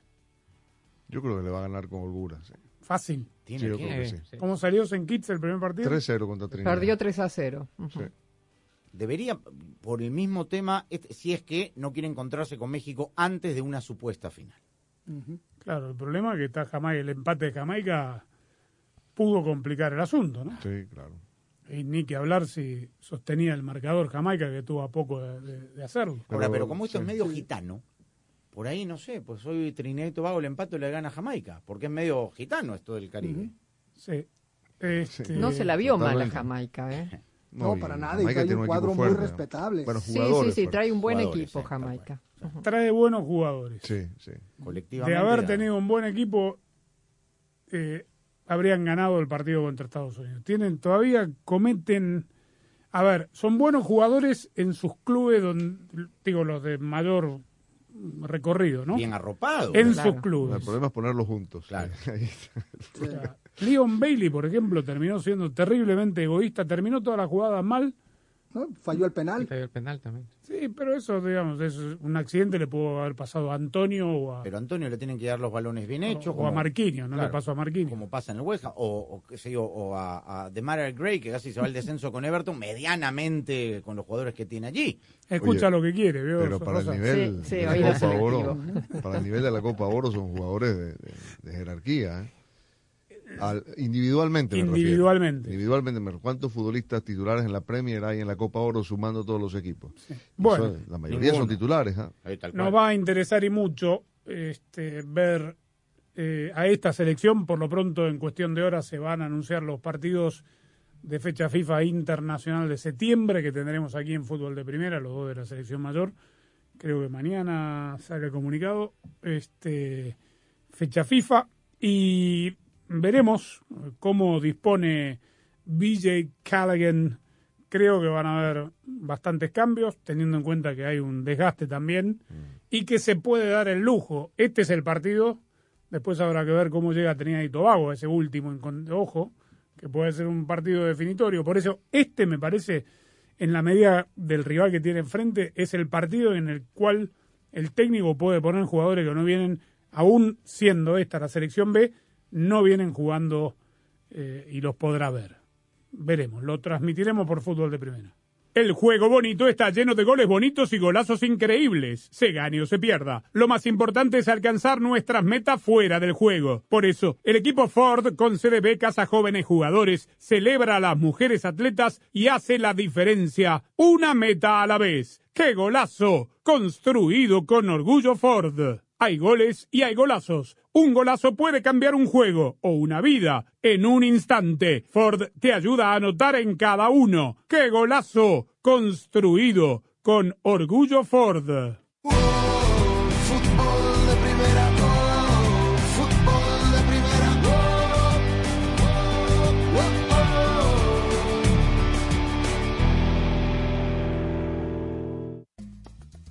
Yo creo que le va a ganar con holgura. Sí, Fácil. Sí, yo creo que sí. ¿Cómo salió. Kitts el primer partido? 3-0 contra Trinidad. Perdió 3 a 0. Ujú. Sí. Debería, por el mismo tema, este- si es que no quiere encontrarse con México antes de una supuesta final. Claro, el problema es que está Jamaica, el empate de Jamaica pudo complicar el asunto, ¿no? Sí, claro. Y ni que hablar si sostenía el marcador Jamaica, que tuvo a poco de, de- de hacerlo. Ahora, pero como esto es medio gitano, por ahí no sé, pues hoy Trinidad y Tobago el empate le gana a Jamaica, porque es medio gitano esto del Caribe. Sí. Este, No se la vio mal a. Jamaica, ¿eh? No, para nada, y trae un cuadro muy respetable. Sí, sí, sí, trae un buen equipo Jamaica. Trae buenos jugadores. Sí, sí. De haber tenido un buen equipo, eh, habrían ganado el partido contra Estados Unidos. Tienen, todavía cometen, a ver, son buenos jugadores en sus clubes, donde, digo, los de mayor recorrido, ¿no? Bien arropados. En Claro. sus clubes. El problema es ponerlos juntos. Claro. Ahí está. O sea, Leon Bailey, por ejemplo, terminó siendo terriblemente egoísta, terminó toda la jugada mal. Falló el penal. Falló el penal también. Sí, pero eso, digamos, es un accidente le pudo haber pasado a Antonio o a, Pero a Antonio le tienen que dar los balones bien hechos. o a Marquinhos, no le pasó a Marquinhos. Como pasa en el Ham, o, o, qué sé yo, o a, a Demarai Gray, que casi se va al descenso con Everton, medianamente con los jugadores que tiene allí. Escucha lo que quiere, ¿vio? Pero para el nivel Sí, sí, de la Copa Oro, para el nivel de la Copa Oro son jugadores de, de- de jerarquía. ¿eh? Al- individualmente. me refiero. Individualmente. Individualmente. me refiero. ¿Cuántos futbolistas titulares en la Premier hay en la Copa Oro sumando todos los equipos? Bueno, Eso, la mayoría son titulares. ¿ah? Nos va a interesar y mucho este, ver eh, a esta selección. Por lo pronto, en cuestión de horas, se van a anunciar los partidos de fecha FIFA internacional de septiembre que tendremos aquí en Fútbol de Primera, los dos de la selección mayor. Creo que mañana sale el comunicado. Este, fecha FIFA. Y veremos cómo dispone BJ Callaghan. Creo que van a haber bastantes cambios, teniendo en cuenta que hay un desgaste también y que se puede dar el lujo. Este es el partido. Después habrá que ver cómo llega Trinidad y Tobago, ese último, ojo, que puede ser un partido definitorio. Por eso, este me parece, en la medida del rival que tiene enfrente, es el partido en el cual el técnico puede poner jugadores que no vienen, aún siendo esta la selección B, no vienen jugando eh, y los podrá ver. Veremos, lo transmitiremos por fútbol de primera. El juego bonito está lleno de goles bonitos y golazos increíbles. Se gane o se pierda. Lo más importante es alcanzar nuestras metas fuera del juego. Por eso, el equipo Ford concede becas a jóvenes jugadores, celebra a las mujeres atletas y hace la diferencia. Una meta a la vez. ¡Qué golazo! Construido con orgullo Ford. Hay goles y hay golazos. Un golazo puede cambiar un juego o una vida en un instante. Ford te ayuda a anotar en cada uno. ¡Qué golazo! Construido con orgullo Ford.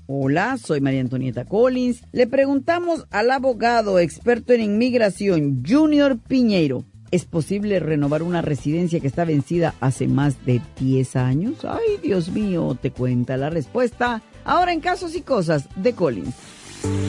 Hola, soy María Antonieta Collins. Le preguntamos al abogado experto en inmigración Junior Piñeiro. ¿Es posible renovar una residencia que está vencida hace más de 10 años? Ay, Dios mío, te cuenta la respuesta ahora en Casos y Cosas de Collins.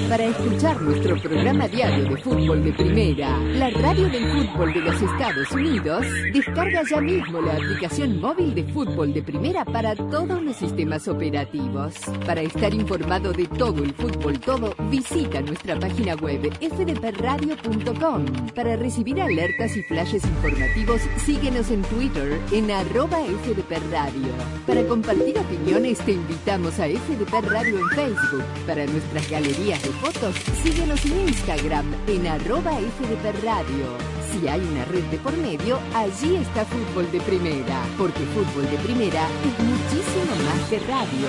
Para escuchar nuestro programa diario de fútbol de primera, la radio del fútbol de los Estados Unidos, descarga ya mismo la aplicación móvil de fútbol de primera para todos los sistemas operativos. Para estar informado de todo el fútbol todo, visita nuestra página web fdpradio.com. Para recibir alertas y flashes informativos, síguenos en Twitter en arroba fdpradio. Para compartir opiniones, te invitamos a FDP Radio en Facebook. Para nuestras galerías de fotos, síguenos en Instagram en arroba FDP Radio. Si hay una red de por medio, allí está Fútbol de Primera, porque Fútbol de Primera es muchísimo más que radio.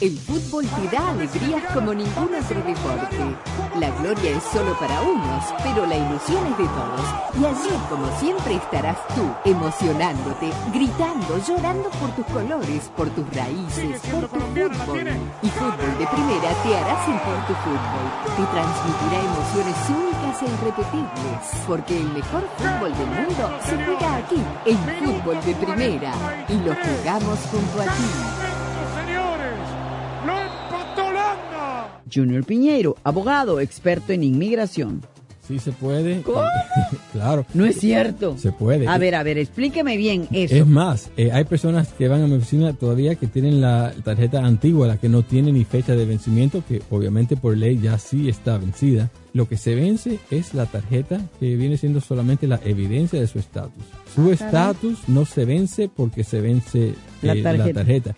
El fútbol te da alegrías como ningún otro deporte. La gloria es solo para unos, pero la ilusión es de todos. Y allí, como siempre, estarás tú, emocionándote, gritando, llorando por tus colores, por tus raíces, por tu fútbol. Y Fútbol de Primera te hará sentir tu fútbol. Te transmitirá emociones únicas e irrepetibles. Porque el mejor fútbol del mundo se juega aquí, en Fútbol de Primera. Y lo jugamos junto a ti. Señores, lo empató Holanda. Junior Piñeiro, abogado, experto en inmigración. Sí se puede. ¿Cómo? claro. No es cierto. Se puede. A ver, a ver, explíqueme bien eso. Es más, eh, hay personas que van a mi oficina todavía que tienen la tarjeta antigua, la que no tiene ni fecha de vencimiento, que obviamente por ley ya sí está vencida. Lo que se vence es la tarjeta que viene siendo solamente la evidencia de su estatus. Su estatus no se vence porque se vence La eh, tarjeta. la tarjeta.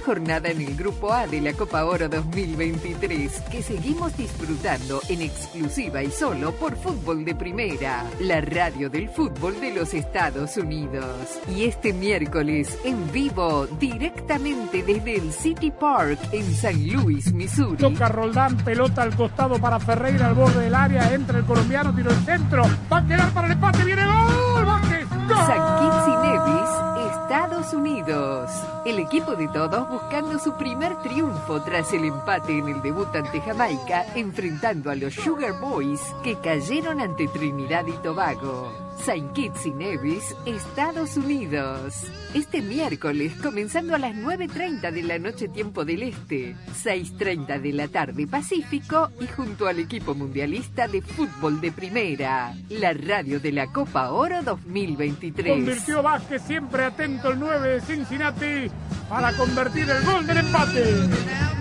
Jornada en el Grupo A de la Copa Oro 2023 que seguimos disfrutando en exclusiva y solo por Fútbol de Primera, la radio del fútbol de los Estados Unidos. Y este miércoles en vivo directamente desde el City Park en San Luis, Missouri. Toca Roldán, pelota al costado para Ferreira al borde del área, entra el colombiano, tiro el centro, va a quedar para el empate, viene gol, Vázquez, gol. San Kitts y Nevis, Estados Unidos. El equipo de todos buscando su primer triunfo tras el empate en el debut ante Jamaica, enfrentando a los Sugar Boys que cayeron ante Trinidad y Tobago. Saint Kitts y Nevis, Estados Unidos. Este miércoles, comenzando a las 9.30 de la noche tiempo del Este, 6.30 de la tarde Pacífico y junto al equipo mundialista de fútbol de primera, la radio de la Copa Oro 2023. Convirtió Vázquez, siempre atento el 9 de Cincinnati para convertir el gol del empate.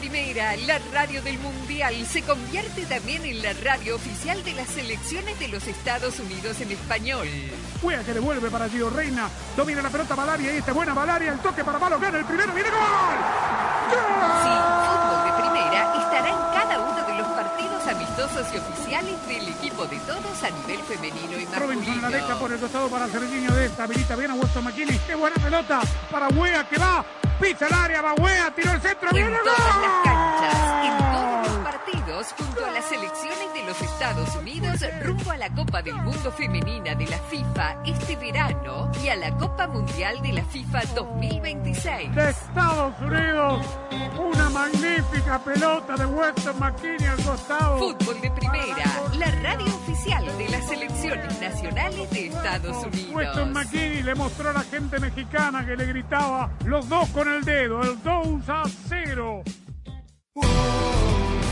Primera, la radio del Mundial, se convierte también en la radio oficial de las selecciones de los Estados Unidos en español. Juega que devuelve para Gio Reina, domina la pelota Valaria y esta buena Valaria, el toque para Malo, gana el primero, viene gol. Sí, Fútbol de Primera estará en cada uno de los partidos amistosos y oficiales del equipo de todos a nivel femenino y Robinson la deja masculino. por el costado para Serginho de esta, habilita bien a Weston McKinney, qué buena pelota para Wea que va, pisa el área, va Wea, tiró el centro, En viene gol. Partidos, junto a las selecciones de los Estados Unidos, rumbo a la Copa del Mundo Femenina de la FIFA este verano y a la Copa Mundial de la FIFA 2026. de Estados Unidos. Una magnífica pelota de Weston McKinney al costado. Fútbol de primera, la radio oficial de las selecciones nacionales de Estados Unidos. Weston McKinney le mostró a la gente mexicana que le gritaba los dos con el dedo, el 2 a 0.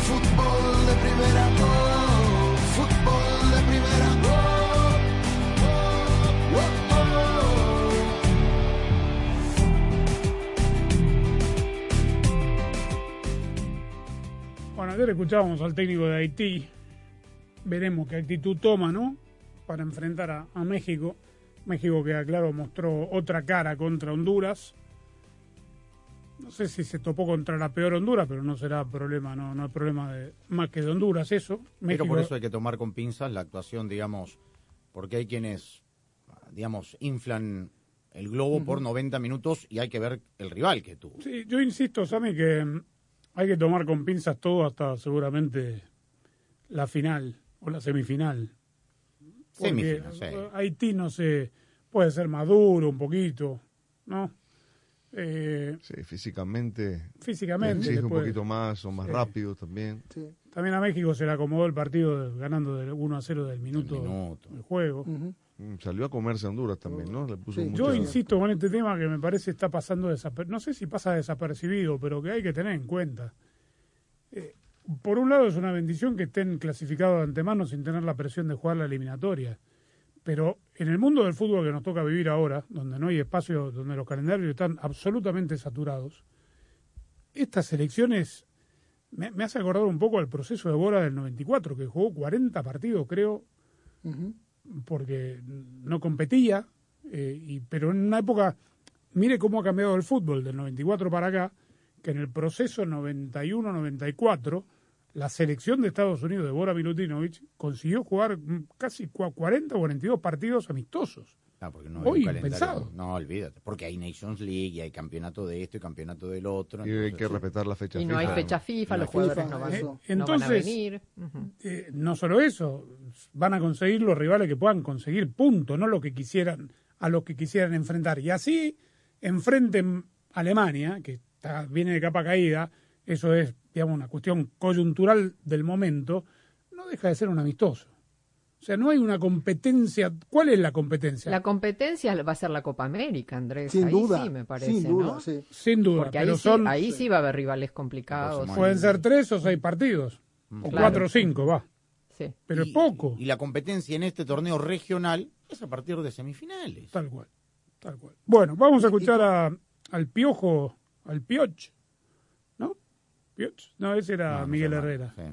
Fútbol de primera, oh, fútbol de primera, oh, oh, Bueno, ayer escuchábamos al técnico de Haití. Veremos qué actitud toma, ¿no? Para enfrentar a, México. México que, claro, mostró otra cara contra Honduras. No sé si se topó contra la peor Honduras, pero no será problema, no, no es problema de, más que de Honduras eso. Pero por eso hay que tomar con pinzas la actuación, digamos, porque hay quienes, digamos, inflan el globo por 90 minutos y hay que ver el rival que tuvo. Sí, yo insisto, Sammy, que mm, hay que tomar con pinzas todo hasta seguramente la final o la semifinal. Semifinal, sí. Haití, no sé, puede ser maduro un poquito, ¿no? Eh, Sí, físicamente. Físicamente Exige le un poquito más, son más Sí. rápidos también. también a México se le acomodó el partido ganando del 1 a 0 del minuto, del juego. Mm, Salió a comerse a Honduras también, ¿no? Le puso Yo mucha- insisto con este tema que me parece está pasando desapercibido. No sé si pasa desapercibido, pero que hay que tener en cuenta. Eh, por un lado es una bendición que estén clasificados de antemano sin tener la presión de jugar la eliminatoria. Pero en el mundo del fútbol que nos toca vivir ahora, donde no hay espacio, donde los calendarios están absolutamente saturados, estas elecciones me, me hace acordar un poco al proceso de Bora del 94, que jugó 40 partidos, creo, porque no competía, eh, y, pero en una época, mire cómo ha cambiado el fútbol del 94 para acá, que en el proceso 91-94, la selección de Estados Unidos de Bora Milutinovic consiguió jugar mm, casi cua- 40 o 42 partidos amistosos. No, porque no Hoy pensado. No, olvídate. Porque hay Nations League y hay campeonato de esto y campeonato del otro. Y hay que respetar la fecha Y no hay fecha FIFA, No los jugadores FIFA, no van, Eh, no van a venir. Eh, no solo eso, van a conseguir los rivales que puedan conseguir, punto, no lo que quisieran, a los que quisieran enfrentar. Y así enfrenten Alemania, que está- viene de capa caída, eso es, digamos, una cuestión coyuntural del momento, no deja de ser un amistoso. O sea, no hay una competencia. ¿Cuál es la competencia? La competencia va a ser la Copa América, Andrés. Sin ahí duda, sí me parece, sin duda, ¿no? sí. Sin duda, Porque pero ahí, sí, son- ahí sí va a haber rivales complicados. Pueden ser tres o seis partidos, o Claro. cuatro o cinco, va. Sí. Pero es poco. Y la competencia en este torneo regional es a partir de semifinales. Tal cual. Tal cual. Bueno, vamos a escuchar a, al Piojo, al Pioch. No, ese era Miguel Herrera.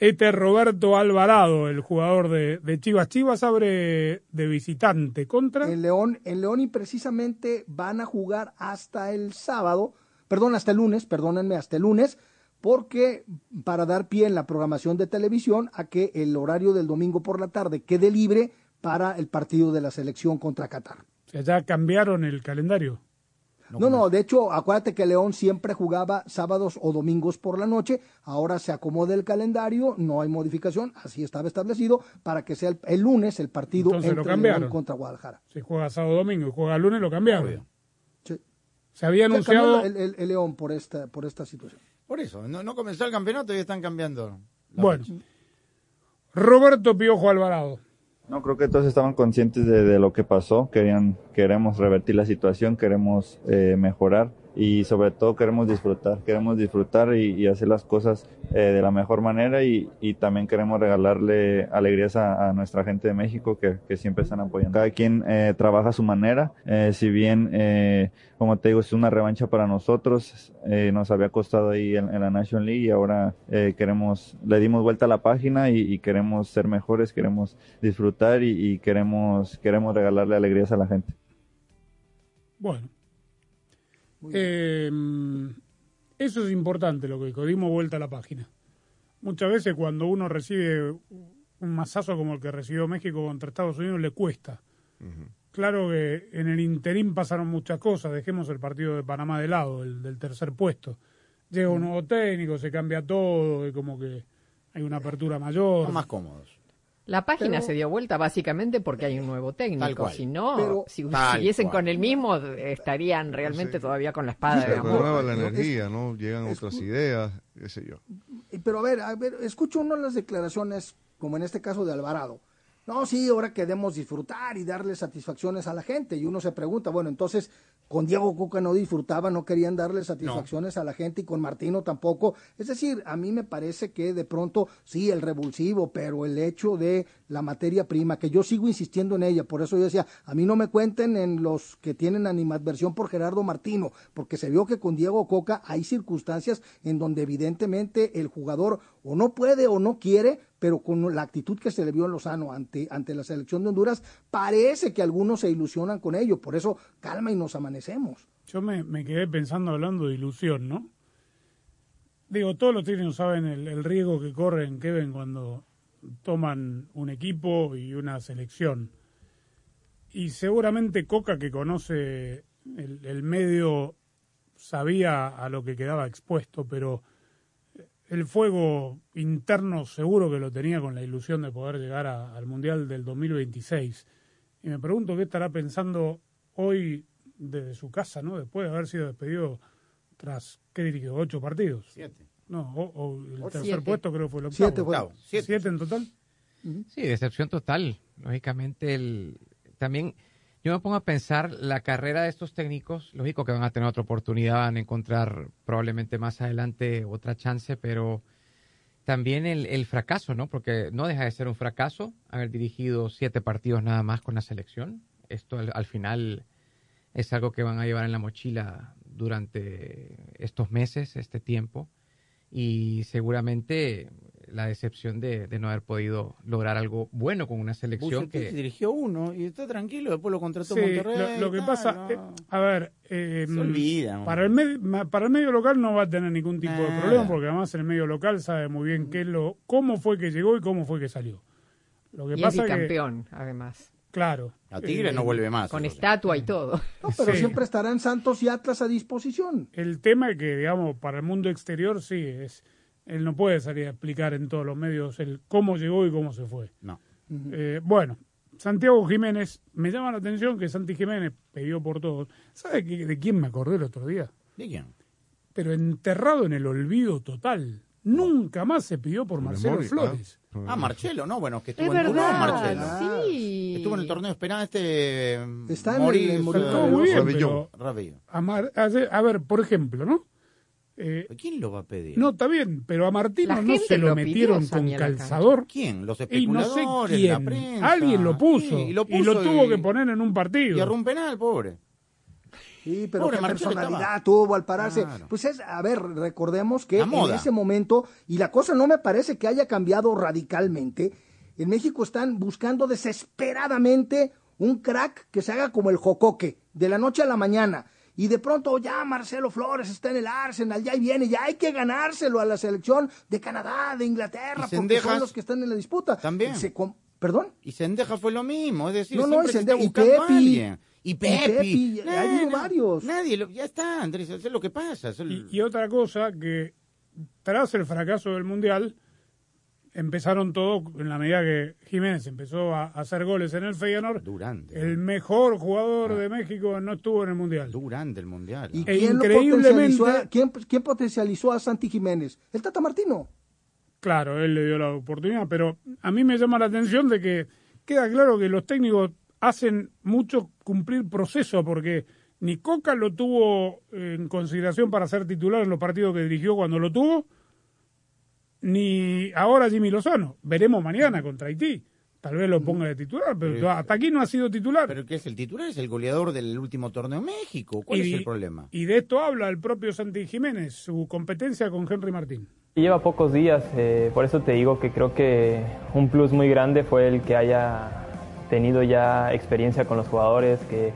Este es Roberto Alvarado, el jugador de, de Chivas. Chivas abre de visitante contra. En León, en León y precisamente van a jugar hasta el sábado, perdón, hasta el lunes, perdónenme, hasta el lunes, porque para dar pie en la programación de televisión a que el horario del domingo por la tarde quede libre para el partido de la selección contra Qatar. O sea, ya cambiaron el calendario. No, no, de hecho, acuérdate que León siempre jugaba sábados o domingos por la noche, ahora se acomoda el calendario, no hay modificación, así estaba establecido, para que sea el, el lunes el partido Entonces lo entre cambiaron. León contra Guadalajara. Si juega sábado domingo y juega lunes, lo cambiaron. Sí. Se había anunciado. el, el- el León por esta, por esta situación. Por eso, no, no comenzó el campeonato y están cambiando. Bueno, fecha. Roberto Piojo Alvarado. No, creo que todos estaban conscientes de, de lo que pasó, querían, queremos revertir la situación, queremos eh, mejorar y sobre todo queremos disfrutar, queremos disfrutar y, hacer las cosas eh, de la mejor manera y, también queremos regalarle alegrías a, nuestra gente de México que, siempre están apoyando. Cada quien eh, trabaja a su manera, eh, si bien, eh, como te digo, es una revancha para nosotros, eh, nos había costado ahí en, la National League y ahora queremos, le dimos vuelta a la página y, y queremos ser mejores, queremos disfrutar y queremos, queremos regalarle alegrías a la gente. Bueno. Eh, eso es importante lo que dijo. Dimos vuelta a la página. Muchas veces cuando uno recibe un masazo como el que recibió México contra Estados Unidos le cuesta. Claro que en el interín pasaron muchas cosas. Dejemos el partido de Panamá de lado, el del tercer puesto. Llega un nuevo técnico, se cambia todo, y como que hay una apertura mayor. Están más cómodos. La página Pero- se dio vuelta básicamente porque hay un nuevo Tal técnico. cual. Si no, Pero- si siguiesen cual. con el mismo, estarían realmente todavía con la espada Se de amor. renueva la es- energía, ¿no? Llegan otras ideas, qué sé yo. Eh, Pero a ver, a ver, escucho uno de las declaraciones, como en este caso de Alvarado. No, sí, ahora queremos disfrutar y darle satisfacciones a la gente. Y uno se pregunta, bueno, entonces con Diego Coca no disfrutaba, no querían darle satisfacciones a la gente y con Martino tampoco. Es decir, a mí me parece que de pronto sí, el revulsivo, pero el hecho de la materia prima, que yo sigo insistiendo en ella, por eso yo decía, a mí no me cuenten en los que tienen animadversión por Gerardo Martino, porque se vio que con Diego Coca hay circunstancias en donde evidentemente el jugador o no puede o no quiere, pero con la actitud que se le vio en Lozano ante, ante la selección de Honduras, parece que algunos se ilusionan con ello, por eso calma y nos amanecemos. Yo me, quedé pensando hablando de ilusión, ¿no? Digo, todos los técnicos saben el, el riesgo que corren, Kevin, cuando toman un equipo y una selección. Y seguramente Coca, que conoce el, el medio, sabía a lo que quedaba expuesto, pero el fuego interno seguro que lo tenía con la ilusión de poder llegar a- al Mundial del 2026. Y me pregunto qué estará pensando hoy desde su casa, ¿no? Después de haber sido despedido tras, ¿qué dirigió? ¿Ocho partidos? Siete. No, o, o el tercer Siete. puesto creo fue el octavo. Siete fue. Siete. ¿Siete en total? Sí, decepción total. Lógicamente, el, también yo me pongo a pensar la carrera de estos técnicos. Lógico que van a tener otra oportunidad, van a encontrar probablemente más adelante otra chance, pero también el, fracaso, ¿no? Porque no deja de ser un fracaso haber dirigido siete partidos nada más con la selección. Esto al final es algo que van a llevar en la mochila durante estos meses, este tiempo, y seguramente la decepción de, de no haber podido lograr algo bueno con una selección Bucetich que dirigió uno y está tranquilo, después lo contrató Sí, Monterrey. lo, lo que tal, pasa, no. eh, a ver, eh, Se olvida, para el, med- para el medio local no va a tener ningún tipo de problema, porque además el medio local sabe muy bien qué es lo, cómo fue que llegó y cómo fue que salió. Lo que Y es pasa que bicampeón, además. Claro. A Tigre no vuelve más. Con estatua y todo. No, pero Sí. siempre estarán Santos y Atlas a disposición. El tema es que, digamos, para el mundo exterior sí, es él no puede salir a explicar en todos los medios el cómo llegó y cómo se fue. No. Eh, bueno, Santiago Jiménez, me llama la atención que Santi Jiménez pidió por todos. ¿Sabe qué- de quién me acordé el otro día? ¿De quién? Pero enterrado en el olvido total. Nunca más se pidió por Marcelo Flores. Ah, Marcelo, no, bueno, que Es estuvo en verdad, Marcelo. sí. Estuvo en el torneo esperado este. Está en Morir, el-. Estuvo muy bien, pero a, Mar- a ver- a ver, por ejemplo, ¿no? Eh, ¿Quién lo va a pedir? no, está bien, pero a Martino no se lo, lo pidió, metieron con calzador. ¿Quién? Los no especuladores, sé quién. la prensa. Alguien lo puso. Sí, y, lo tuvo que poner en un partido. Y a un penal, pobre. Sí, pero Pobre qué personalidad estaba. tuvo al pararse. Claro. Pues es, a ver, recordemos que en ese momento, y la cosa no me parece que haya cambiado radicalmente, en México están buscando desesperadamente un crack que se haga como el jocoque, de la noche a la mañana. Y de pronto ya Marcelo Flores está en el Arsenal, ya ahí viene, ya hay que ganárselo a la selección de Canadá, de Inglaterra, Y porque son los que están en la disputa. también. Se com- ¿Perdón? Y Sendeja fue lo mismo, es decir, No, no, siempre y se está Sendeja- y Pepi. Y Pepi. Ha habido varios. Nadie, lo- ya está, Andrés, eso es lo que pasa. y otra cosa que tras el fracaso del Mundial, empezaron todo en la medida que Jiménez empezó a hacer goles en el Feyenoord. Durante. El mejor jugador Ah. de México no estuvo en el Mundial. Durante el Mundial. ¿Y E quién, increíblemente- potencializó a, quién, quién potencializó a Santi Jiménez? El Tata Martino. Claro, él le dio la oportunidad, pero a mí me llama la atención de que queda claro que los técnicos hacen mucho cumplir proceso, porque ni Coca lo tuvo en consideración para ser titular en los partidos que dirigió cuando lo tuvo, ni ahora Jimmy Lozano. Veremos mañana contra Haití. Tal vez lo ponga de titular, pero, Pero- hasta aquí no ha sido titular. Pero que es el titular, es el goleador del último torneo en México. ¿Cuál Y- es el problema? Y de esto habla el propio Santi Jiménez, su competencia con Henry Martín. Lleva pocos días, eh, por eso te digo que creo que un plus muy grande fue el que haya tenido ya experiencia con los jugadores, que,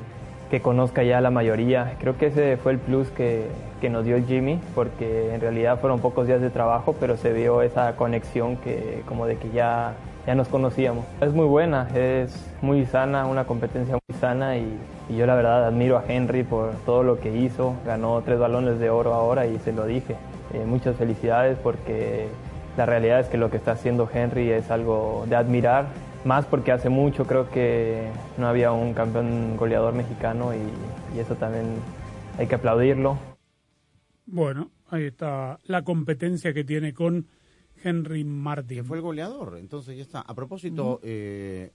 que conozca ya la mayoría. Creo que ese fue el plus que, que nos dio Jimmy, porque en realidad fueron pocos días de trabajo, pero se vio esa conexión que como de que ya, ya nos conocíamos. Es muy buena, es muy sana, una competencia muy sana y, yo la verdad admiro a Henry por todo lo que hizo. Ganó tres balones de oro ahora y se lo dije. Eh, muchas felicidades porque la realidad es que lo que está haciendo Henry es algo de admirar, más porque hace mucho creo que no había un campeón goleador mexicano y, y eso también hay que aplaudirlo. Bueno, ahí está la competencia que tiene con Henry Martín. Que fue el goleador, entonces ya está. A propósito, eh,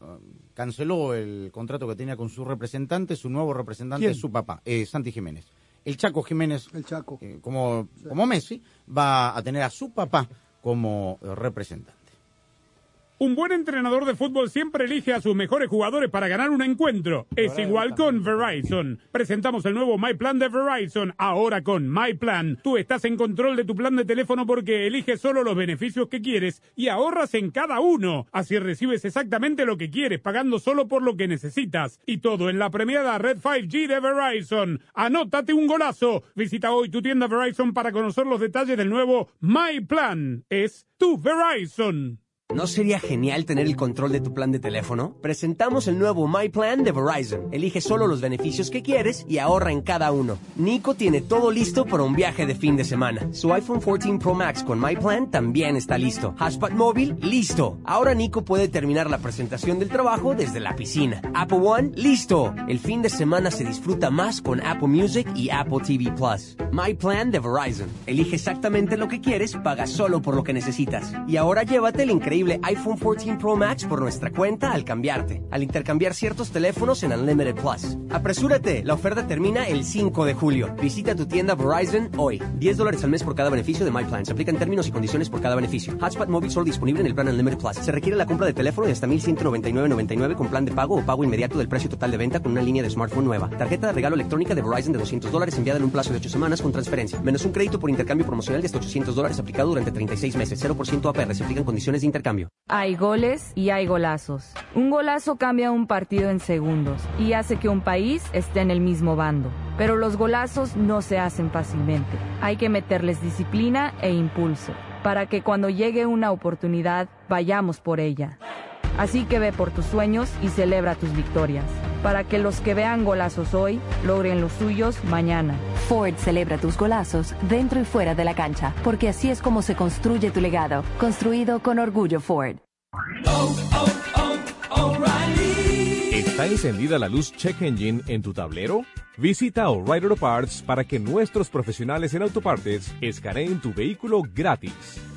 canceló el contrato que tenía con su representante, su nuevo representante ¿Quién? es su papá, eh, Santi Jiménez. El Chaco Jiménez, El Chaco. eh, como, como Messi, va a tener a su papá como representante. Un buen entrenador de fútbol siempre elige a sus mejores jugadores para ganar un encuentro. Es igual con Verizon. Presentamos el nuevo My Plan de Verizon. Ahora con My Plan, tú estás en control de tu plan de teléfono porque eliges solo los beneficios que quieres y ahorras en cada uno. Así recibes exactamente lo que quieres, pagando solo por lo que necesitas. Y todo en la premiada Red 5G de Verizon. Anótate un golazo. Visita hoy tu tienda Verizon para conocer los detalles del nuevo My Plan. Es tu Verizon. ¿No sería genial tener el control de tu plan de teléfono? Presentamos el nuevo My Plan de Verizon. Elige solo los beneficios que quieres y ahorra en cada uno. Nico tiene todo listo para un viaje de fin de semana. Su iPhone 14 Pro Max con My Plan también está listo. Hotspot móvil, listo. Ahora Nico puede terminar la presentación del trabajo desde la piscina. Apple One, listo. El fin de semana se disfruta más con Apple Music y Apple TV Plus. My Plan de Verizon. Elige exactamente lo que quieres, paga solo por lo que necesitas. Y ahora llévate el increíble iPhone 14 Pro Max por nuestra cuenta al cambiarte, al intercambiar ciertos teléfonos en Unlimited Plus. Apresúrate, la oferta termina el 5 de julio. Visita tu tienda Verizon hoy. 10 dólares al mes por cada beneficio de My Plan. Se aplican términos y condiciones por cada beneficio. Hotspot móvil solo disponible en el plan Unlimited Plus. Se requiere la compra de teléfono de hasta 1199.99 con plan de pago o pago inmediato del precio total de venta con una línea de smartphone nueva. Tarjeta de regalo electrónica de Verizon de 200 dólares enviada en un plazo de 8 semanas con transferencia. Menos un crédito por intercambio promocional de hasta 800 dólares aplicado durante 36 meses. 0% APR. Se aplican condiciones de intercambio. Hay goles y hay golazos. Un golazo cambia un partido en segundos y hace que un país esté en el mismo bando. Pero los golazos no se hacen fácilmente. Hay que meterles disciplina e impulso para que cuando llegue una oportunidad vayamos por ella. Así que ve por tus sueños y celebra tus victorias, para que los que vean golazos hoy logren los suyos mañana. Ford celebra tus golazos dentro y fuera de la cancha, porque así es como se construye tu legado, construido con orgullo Ford. ¿Está encendida la luz Check Engine en tu tablero? Visita O'Reilly Auto Parts para que nuestros profesionales en autopartes escaneen tu vehículo gratis.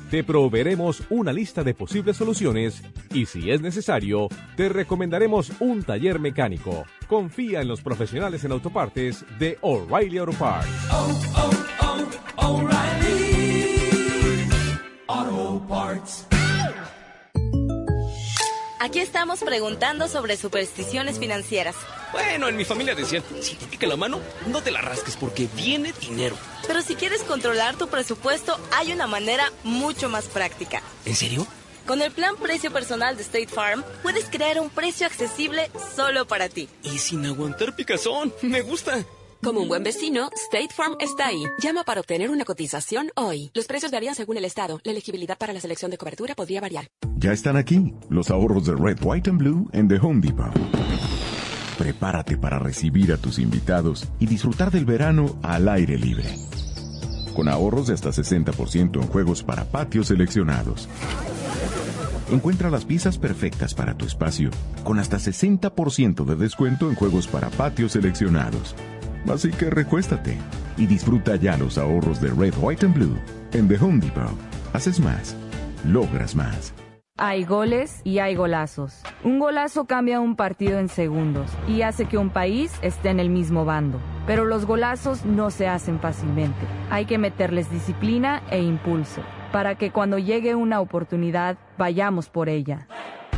Te proveeremos una lista de posibles soluciones y si es necesario, te recomendaremos un taller mecánico. Confía en los profesionales en autopartes de O'Reilly Auto Parts. Aquí estamos preguntando sobre supersticiones financieras. Bueno, en mi familia decían, si te pica la mano, no te la rasques porque viene dinero. Pero si quieres controlar tu presupuesto, hay una manera mucho más práctica. ¿En serio? Con el plan precio personal de State Farm, puedes crear un precio accesible solo para ti. Y sin aguantar picazón, me gusta. Como un buen vecino, State Farm está ahí. Llama para obtener una cotización hoy. Los precios varían según el estado. La elegibilidad para la selección de cobertura podría variar. Ya están aquí los ahorros de Red, White and Blue en The Home Depot. Prepárate para recibir a tus invitados y disfrutar del verano al aire libre. Con ahorros de hasta 60% en juegos para patios seleccionados. Encuentra las piezas perfectas para tu espacio con hasta 60% de descuento en juegos para patios seleccionados. Así que recuéstate y disfruta ya los ahorros de Red, White and Blue en The Home Depot. Haces más, logras más. Hay goles y hay golazos. Un golazo cambia un partido en segundos y hace que un país esté en el mismo bando. Pero los golazos no se hacen fácilmente. Hay que meterles disciplina e impulso para que cuando llegue una oportunidad vayamos por ella.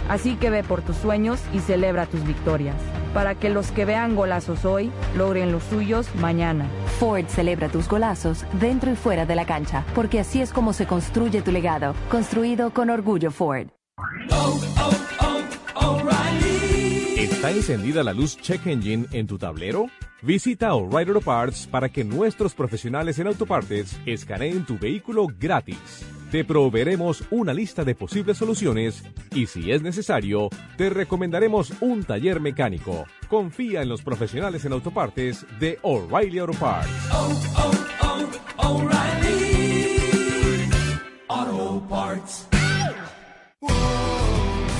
Así que ve por tus sueños y celebra tus victorias, para que los que vean golazos hoy logren los suyos mañana. Ford celebra tus golazos dentro y fuera de la cancha, porque así es como se construye tu legado, construido con orgullo Ford. ¿Está encendida la luz Check Engine en tu tablero? Visita O'Reilly Auto Parts para que nuestros profesionales en autopartes escaneen tu vehículo gratis. Te proveeremos una lista de posibles soluciones y si es necesario, te recomendaremos un taller mecánico. Confía en los profesionales en autopartes de O'Reilly Auto Parts. Auto Parts.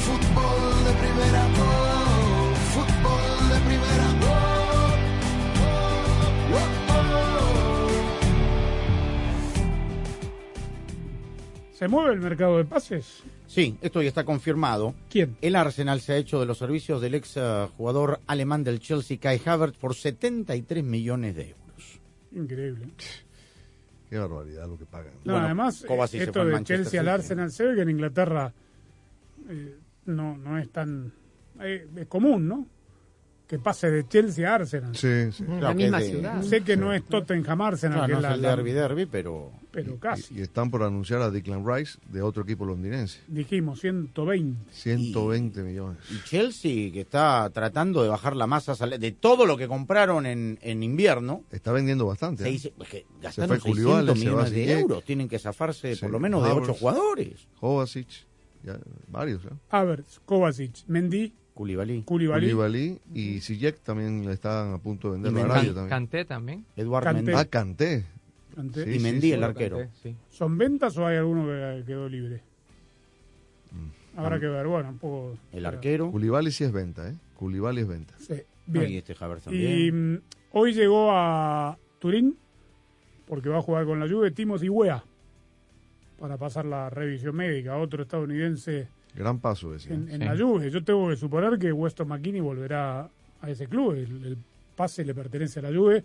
fútbol de primera, ¿Se mueve el mercado de pases? Sí, esto ya está confirmado. ¿Quién? El Arsenal se ha hecho de los servicios del ex eh, jugador alemán del Chelsea, Kai Havertz, por 73 millones de euros. Increíble. Qué barbaridad lo que pagan. No, además, esto de Chelsea al. Arsenal se ve que en Inglaterra eh, no, no es tan... eh, es común, ¿no? Que pase de Chelsea a Arsenal. Sí, sí. La misma ciudad. Sé que no es Tottenham Arsenal, No, que no es la, el derby derby, pero pero casi. Y están por anunciar a Declan Rice de otro equipo londinense. Dijimos 120. 120 millones. y Chelsea que está tratando de bajar la masa de todo lo que compraron en, en invierno. Está vendiendo bastante. Se ¿eh? dice- es que Se gastaron fue 600 Koulibaly, se va millones de euros. Tienen que zafarse Sí. por lo menos de ocho jugadores. Kovacic, ya, varios. ¿eh? Havertz, Kovacic, Mendy, Koulibaly. Koulibaly y Ziyech también le están a punto de vender Y la. Arabia también. Canté también. Eduard Kanté. Mendy. Ah. Kanté. Sí, y sí. el arquero. Sí. ¿Son ventas o hay alguno que quedó libre? Mm. Habrá que ver, bueno, un poco... El arquero. Koulibaly sí es venta, ¿eh? Koulibaly es venta. Sí, bien. y este Y también. mm, hoy llegó a Turín, porque va a jugar con la Juve, Timothy Weah, para pasar la revisión médica. Otro estadounidense Gran paso ese. ¿eh? en, en Sí. la Juve. Yo tengo que suponer que Weston McKinney volverá a ese club. El, el pase le pertenece a la Juve.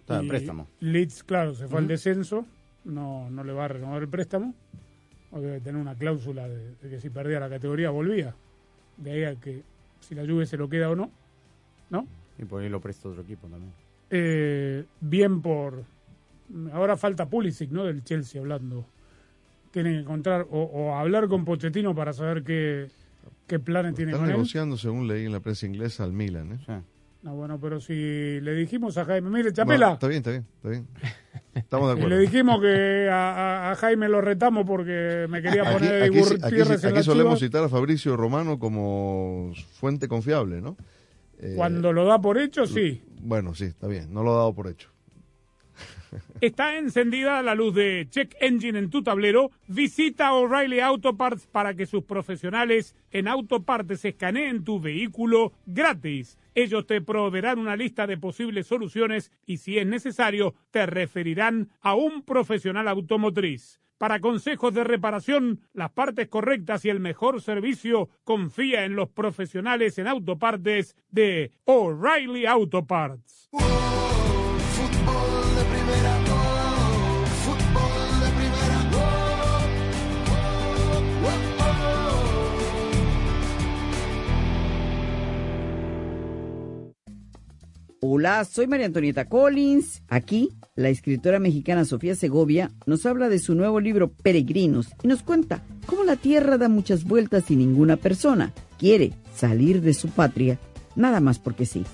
Está en préstamo. Leeds, claro, se fue al descenso. No, no le va a renovar el préstamo. O debe tener una cláusula de, de que si perdía la categoría volvía. De ahí a que si la Juve se lo queda o no. ¿No? Y por ahí lo presta otro equipo también. Eh, bien por... Ahora falta Pulisic, ¿no? Del Chelsea hablando. Tienen que encontrar o, o hablar con Pochettino para saber qué, qué planes tiene Están con él. negociando, según leí en la prensa inglesa, al Milan. ¿eh? Sí. No, bueno, pero si le dijimos a Jaime, mire, Chapela, está bien, está bien, está bien. Estamos de Y acuerdo. le dijimos que a, a- a Jaime lo retamos porque me quería Aquí, poner aquí- de aquí- Gutiérrez en aquí solemos Chivas. citar a Fabricio Romano como fuente confiable, ¿no? Eh, Cuando lo da por hecho, sí. Bueno, sí, está bien, no lo he dado por hecho. Está encendida la luz de Check Engine en tu tablero. Visita O'Reilly Auto Parts para que sus profesionales en autopartes escaneen tu vehículo gratis. Ellos te proveerán una lista de posibles soluciones y si es necesario te referirán a un profesional automotriz. Para consejos de reparación, las partes correctas y el mejor servicio, confía en los profesionales en autopartes de O'Reilly Auto Parts. Hola, soy María Antonieta Collins. Aquí, la escritora mexicana Sofía Segovia nos habla de su nuevo libro Peregrinos y nos cuenta cómo la tierra da muchas vueltas y ninguna persona quiere salir de su patria, nada más porque sí.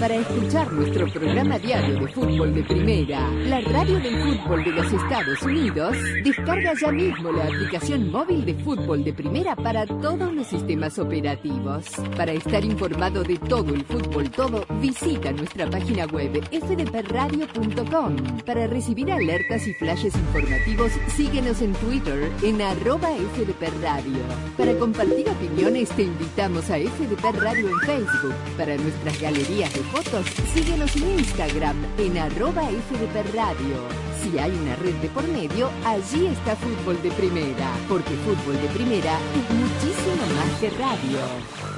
Para escuchar nuestro programa diario de fútbol de primera, la radio del fútbol de los Estados Unidos, descarga ya mismo la aplicación móvil de fútbol de primera para todos los sistemas operativos. Para estar informado de todo el fútbol todo, visita nuestra página web fdpradio.com. Para recibir alertas y flashes informativos, síguenos en Twitter en arroba fdpradio. Para compartir opiniones, te invitamos a FDP Radio en Facebook. Para nuestras galerías de fotos, síguenos en Instagram en arroba FDP Radio. Si hay una red de por medio, allí está Fútbol de Primera, porque Fútbol de Primera es muchísimo más que radio.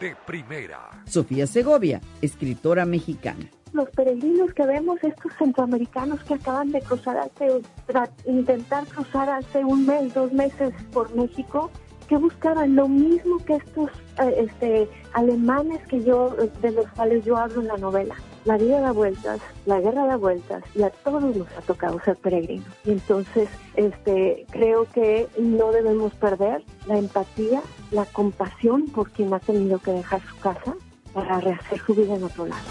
De primera. Sofía Segovia, escritora mexicana. los peregrinos que vemos, estos centroamericanos que acaban de cruzar hace, intentar cruzar hace un mes, dos meses por México, que buscaban lo mismo que estos eh, este, alemanes que yo, de los cuales yo hablo en la novela. La vida da vueltas, la guerra da vueltas y a todos nos ha tocado ser peregrinos. Y entonces este, creo que no debemos perder la empatía, la compasión por quien ha tenido que dejar su casa para rehacer su vida en otro lado.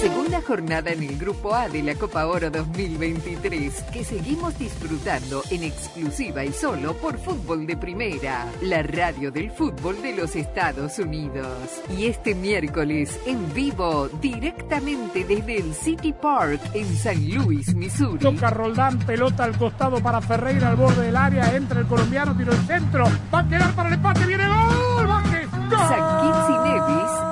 Segunda jornada en el Grupo A de la Copa Oro 2023, que seguimos disfrutando en exclusiva y solo por Fútbol de Primera, la radio del fútbol de los Estados Unidos. Y este miércoles, en vivo, directamente desde el City Park en San Luis, Missouri. Toca Roldán, pelota al costado para Ferreira al borde del área, entra el colombiano, tiro el centro, va a quedar para el empate, viene gol, Vázquez, gol. San Kitts y Nevis,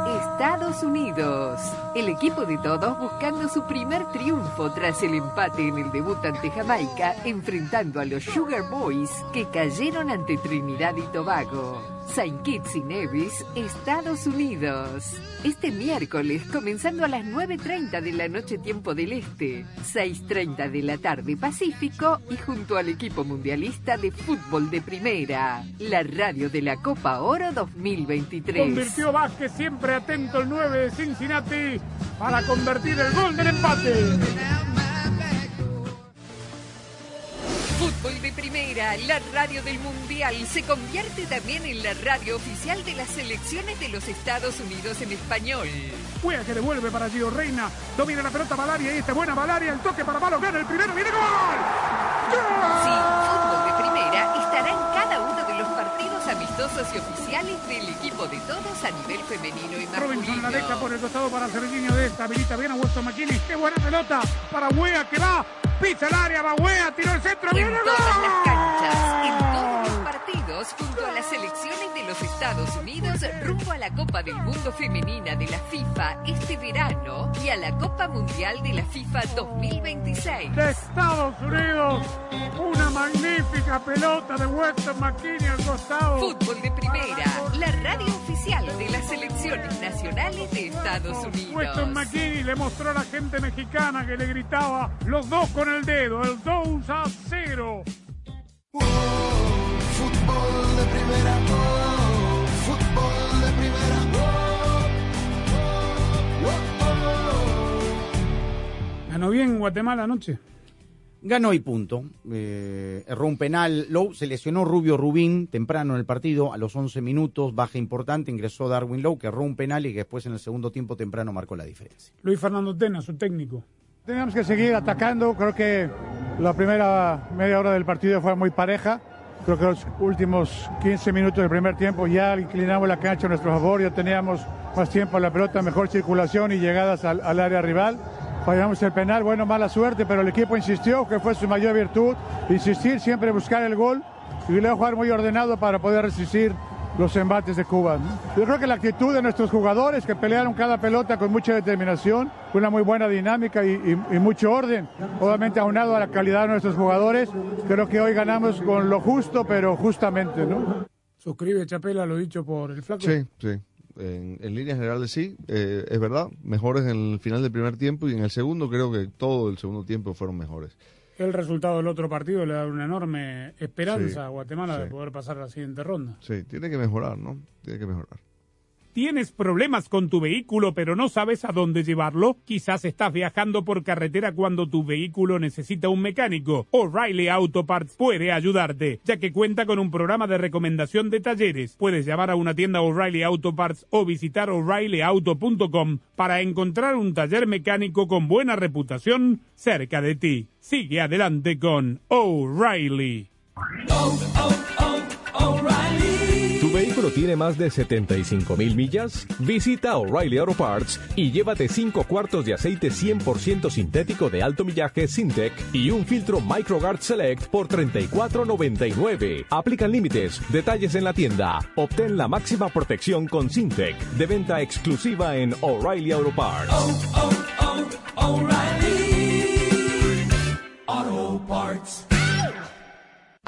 Unidos. El equipo de todos buscando su primer triunfo tras el empate en el debut ante Jamaica, enfrentando a los Sugar Boys que cayeron ante Trinidad y Tobago. Saint Kitts y Nevis, Estados Unidos. Este miércoles, comenzando a las 9.30 de la noche tiempo del Este, 6.30 de la tarde Pacífico y junto al equipo mundialista de fútbol de primera, la radio de la Copa Oro 2023. Convirtió Vázquez, siempre atento el 9 de Cincinnati para convertir el gol del empate. Fútbol de Primera, la radio del Mundial, se convierte también en la radio oficial de las selecciones de los Estados Unidos en español. Juega que devuelve para Gio Reina, domina la pelota Valaria y esta buena Valaria, el toque para Malo, gana el primero, viene gol. Sí, Fútbol de Primera estará en cada uno de los partidos amistosos y oficiales del equipo de todos a nivel femenino y Robinson la deja masculino. por el costado para Serginho de esta, habilita bien a Weston McKinney, qué buena pelota para Wea que va, pisa el área, va Wea, tiró el centro, En viene todas las gol. canchas, en todos los partidos junto a las selecciones de los Estados Unidos rumbo a la Copa del Mundo Femenina de la FIFA este verano y a la Copa Mundial de la FIFA 2026. De Estados Unidos, una magnífica pelota de Weston McKinney al costado. Fútbol de primera, la radio oficial de las selecciones nacionales de Estados Unidos. Weston McKinney le mostró a la gente mexicana que le gritaba los dos con el dedo, el 2 a 0. Fútbol de primera, oh, fútbol de primera, oh, oh, Ganó bien Guatemala anoche. Ganó y punto. Eh, erró un penal. Lowe se lesionó Rubio Rubín temprano en el partido, a los 11 minutos, baja importante. Ingresó Darwin Lowe, que erró un penal y que después en el segundo tiempo temprano marcó la diferencia. Luis Fernando Tena, su técnico. Teníamos que seguir atacando. Creo que la primera media hora del partido fue muy pareja. Creo que los últimos 15 minutos del primer tiempo ya inclinamos la cancha a nuestro favor. Ya teníamos más tiempo a la pelota, mejor circulación y llegadas al, al área rival. Fallamos el penal, bueno, mala suerte, pero el equipo insistió, que fue su mayor virtud. Insistir, siempre buscar el gol y luego jugar muy ordenado para poder resistir los embates de Cuba. Yo creo que la actitud de nuestros jugadores que pelearon cada pelota con mucha determinación, una muy buena dinámica y, y- y mucho orden, obviamente aunado a la calidad de nuestros jugadores, creo que hoy ganamos con lo justo, pero justamente, ¿no? Suscribe Chapela lo dicho por el flaco. Sí, sí. En, en líneas generales sí, eh, es verdad. Mejores en el final del primer tiempo y en el segundo creo que todo el segundo tiempo fueron mejores. El resultado del otro partido le da una enorme esperanza Sí, a Guatemala de poder pasar a la siguiente ronda. Sí, tiene que mejorar, ¿no? Tiene que mejorar. ¿Tienes problemas con tu vehículo pero no sabes a dónde llevarlo? Quizás estás viajando por carretera cuando tu vehículo necesita un mecánico. O'Reilly Auto Parts puede ayudarte, ya que cuenta con un programa de recomendación de talleres. Puedes llamar a una tienda O'Reilly Auto Parts o visitar o'ReillyAuto.com para encontrar un taller mecánico con buena reputación cerca de ti. Sigue adelante con O'Reilly. ¿Tu vehículo tiene más de 75 mil millas? Visita O'Reilly Auto Parts y llévate 5 cuartos de aceite 100% sintético de alto millaje Syntec y un filtro MicroGuard Select por $34.99. Aplican límites. Detalles en la tienda. Obtén la máxima protección con Syntec. De venta exclusiva en O'Reilly Auto Parts. Auto Parts.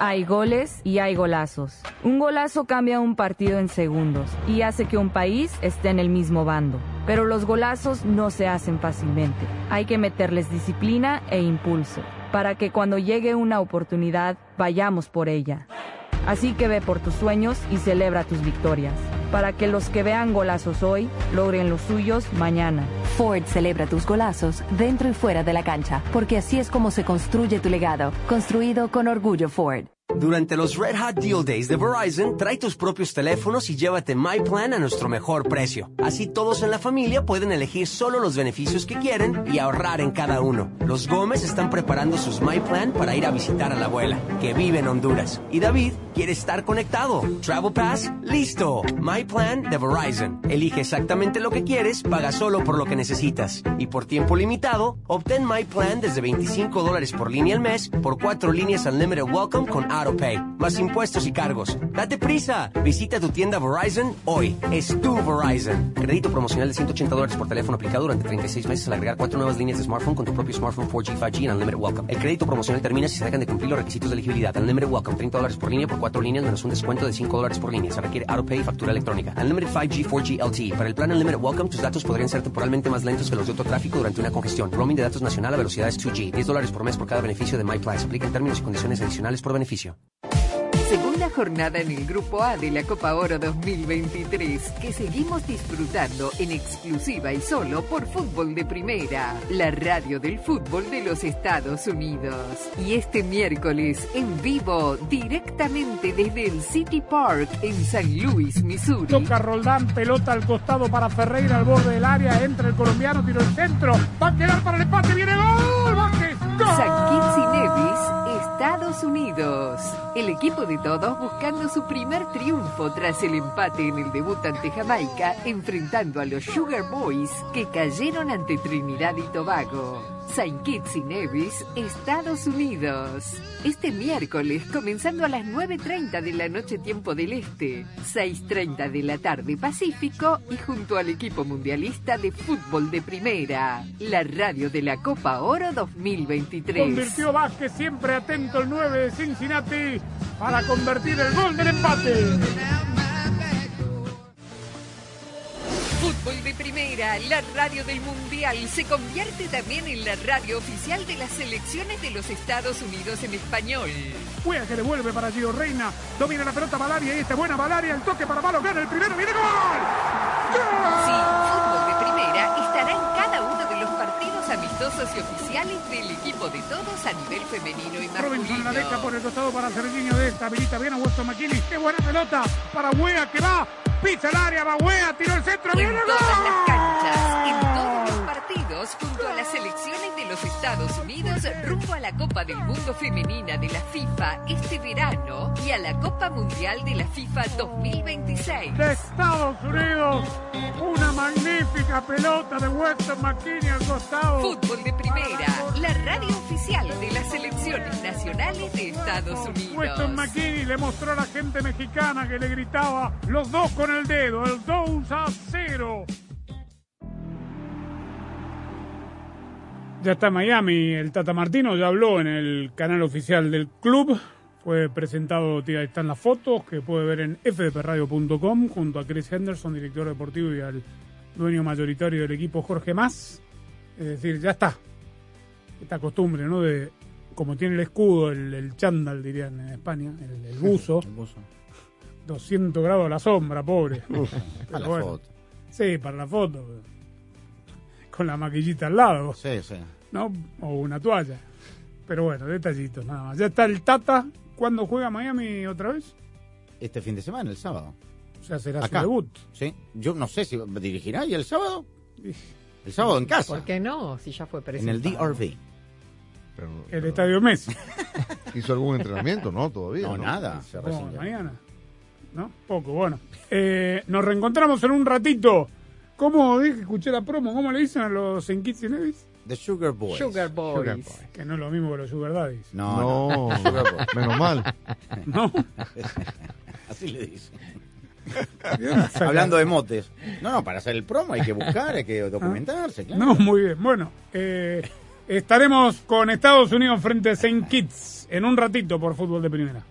Hay goles y hay golazos. Un golazo cambia un partido en segundos y hace que un país esté en el mismo bando. Pero los golazos no se hacen fácilmente. Hay que meterles disciplina e impulso para que cuando llegue una oportunidad vayamos por ella. Así que ve por tus sueños y celebra tus victorias, para que los que vean golazos hoy logren los suyos mañana. Ford celebra tus golazos dentro y fuera de la cancha, porque así es como se construye tu legado, construido con orgullo Ford. Durante los Red Hot Deal Days de Verizon, trae tus propios teléfonos y llévate My Plan a nuestro mejor precio. Así todos en la familia pueden elegir solo los beneficios que quieren y ahorrar en cada uno. Los Gómez están preparando sus My Plan para ir a visitar a la abuela, que vive en Honduras. Y David quiere estar conectado. Travel Pass, listo. My Plan de Verizon. Elige exactamente lo que quieres, paga solo por lo que necesitas. Y por tiempo limitado, obtén My Plan desde 25 dólares por línea al mes por cuatro líneas Unlimited Welcome con AutoPay, más impuestos y cargos. ¡Date prisa! Visita tu tienda Verizon hoy. Es tu Verizon. Crédito promocional de 180 dólares por teléfono aplicado durante 36 meses al agregar cuatro nuevas líneas de smartphone con tu propio smartphone 4G, 5G y Unlimited Welcome. El crédito promocional termina si se dejan de cumplir los requisitos de elegibilidad. Unlimited Welcome, 30 dólares por línea por cuatro líneas menos un descuento de 5 dólares por línea. Se requiere AutoPay y factura electrónica. Unlimited 5G, 4G LTE. Para el plan Unlimited Welcome, tus datos podrían ser temporalmente más lentos que los de otro tráfico durante una congestión. Roaming de datos nacional a velocidades 2G. 10 dólares por mes por cada beneficio de MyPlan. Se aplica en términos y condiciones adicionales por beneficio. Segunda jornada en el Grupo A de la Copa Oro 2023 que seguimos disfrutando en exclusiva y solo por Fútbol de Primera, la radio del fútbol de los Estados Unidos. Y este miércoles en vivo directamente desde el City Park en San Luis, Missouri. Toca Roldán, pelota al costado para Ferreira al borde del área, entra el colombiano, tiro el centro, va a quedar para el empate, viene gol, Vázquez, ¡gol! San Kitts y Nevis, Estados Unidos. El equipo de todos buscando su primer triunfo tras el empate en el debut ante Jamaica, enfrentando a los Sugar Boys que cayeron ante Trinidad y Tobago. Saint Kitts y Nevis, Estados Unidos. Este miércoles, comenzando a las 9.30 de la noche tiempo del Este, 6.30 de la tarde Pacífico y junto al equipo mundialista de fútbol de primera, la radio de la Copa Oro 2023. Convirtió Vázquez, siempre atento el 9 de Cincinnati para convertir el gol del empate. Fútbol de Primera, la radio del Mundial, se convierte también en la radio oficial de las selecciones de los Estados Unidos en español. Juega que devuelve para Gio Reina. Domina la pelota Valaria y esta buena Valaria. El toque para Malo gana el primero. ¡Viene gol! Sí, Fútbol de Primera estará en cada uno de los partidos amistosos y oficiales del equipo de todos a nivel femenino y Robinson la deja masculino. por el costado para Serginho de esta. Habilita bien a Weston McKinney. ¡Qué buena pelota! Para Wea que va. Pisa el área, va Wea, tiró el centro. En ¡Viene todas gol! las canchas, en todos los partidos, junto a las selecciones de los Estados Unidos, rumbo a la Copa del Mundo Femenina de la FIFA este verano y a la Copa Mundial de la FIFA 2026. de Estados Unidos. Una magnífica pelota de Weston McKinney al costado. Fútbol de primera, la radio oficial de las selecciones nacionales de Estados Unidos. Weston McKinney le mostró a la gente mexicana que le gritaba los dos con el dedo, el 2 a 0. Ya está en Miami, el Tata Martino ya habló en el canal oficial del club. Fue presentado, ahí están las fotos que puede ver en fdpradio.com junto a Chris Henderson, director deportivo, y al dueño mayoritario del equipo, Jorge Más. Es decir, ya está. Esta costumbre, ¿no? De como tiene el escudo, el, el chándal, dirían en España, el, el buzo. 200 grados a la sombra, pobre. Para la bueno. foto. Sí, para la foto. Con la maquillita al lado. Sí, sí. ¿No? O una toalla. Pero bueno, detallitos nada más. Ya está el Tata. ¿Cuándo juega Miami otra vez? Este fin de semana, el sábado. O sea, será Acá. su debut. Sí. Yo no sé si dirigirá y el sábado. El sábado en casa. ¿Por qué no? Si ya fue En presentado. el DRV. El estadio Messi. ¿Hizo algún entrenamiento? No, todavía. No, nada. Se No, mañana. ¿No? Poco, bueno. Eh, nos reencontramos en un ratito. ¿Cómo dije? Escuché la promo. ¿Cómo le dicen a los en Kids y Nevis? The Sugar Boys. Sugar Boys. Sugar Boys. Que no es lo mismo que los Sugar Daddies. No, No, no. Sugar Boys. menos mal. No. Así le dicen. Hablando de motes. No, no, para hacer el promo hay que buscar, hay que documentarse, claro. No, muy bien. Bueno, eh, estaremos con Estados Unidos frente a St. Kitts en un ratito por fútbol de primera.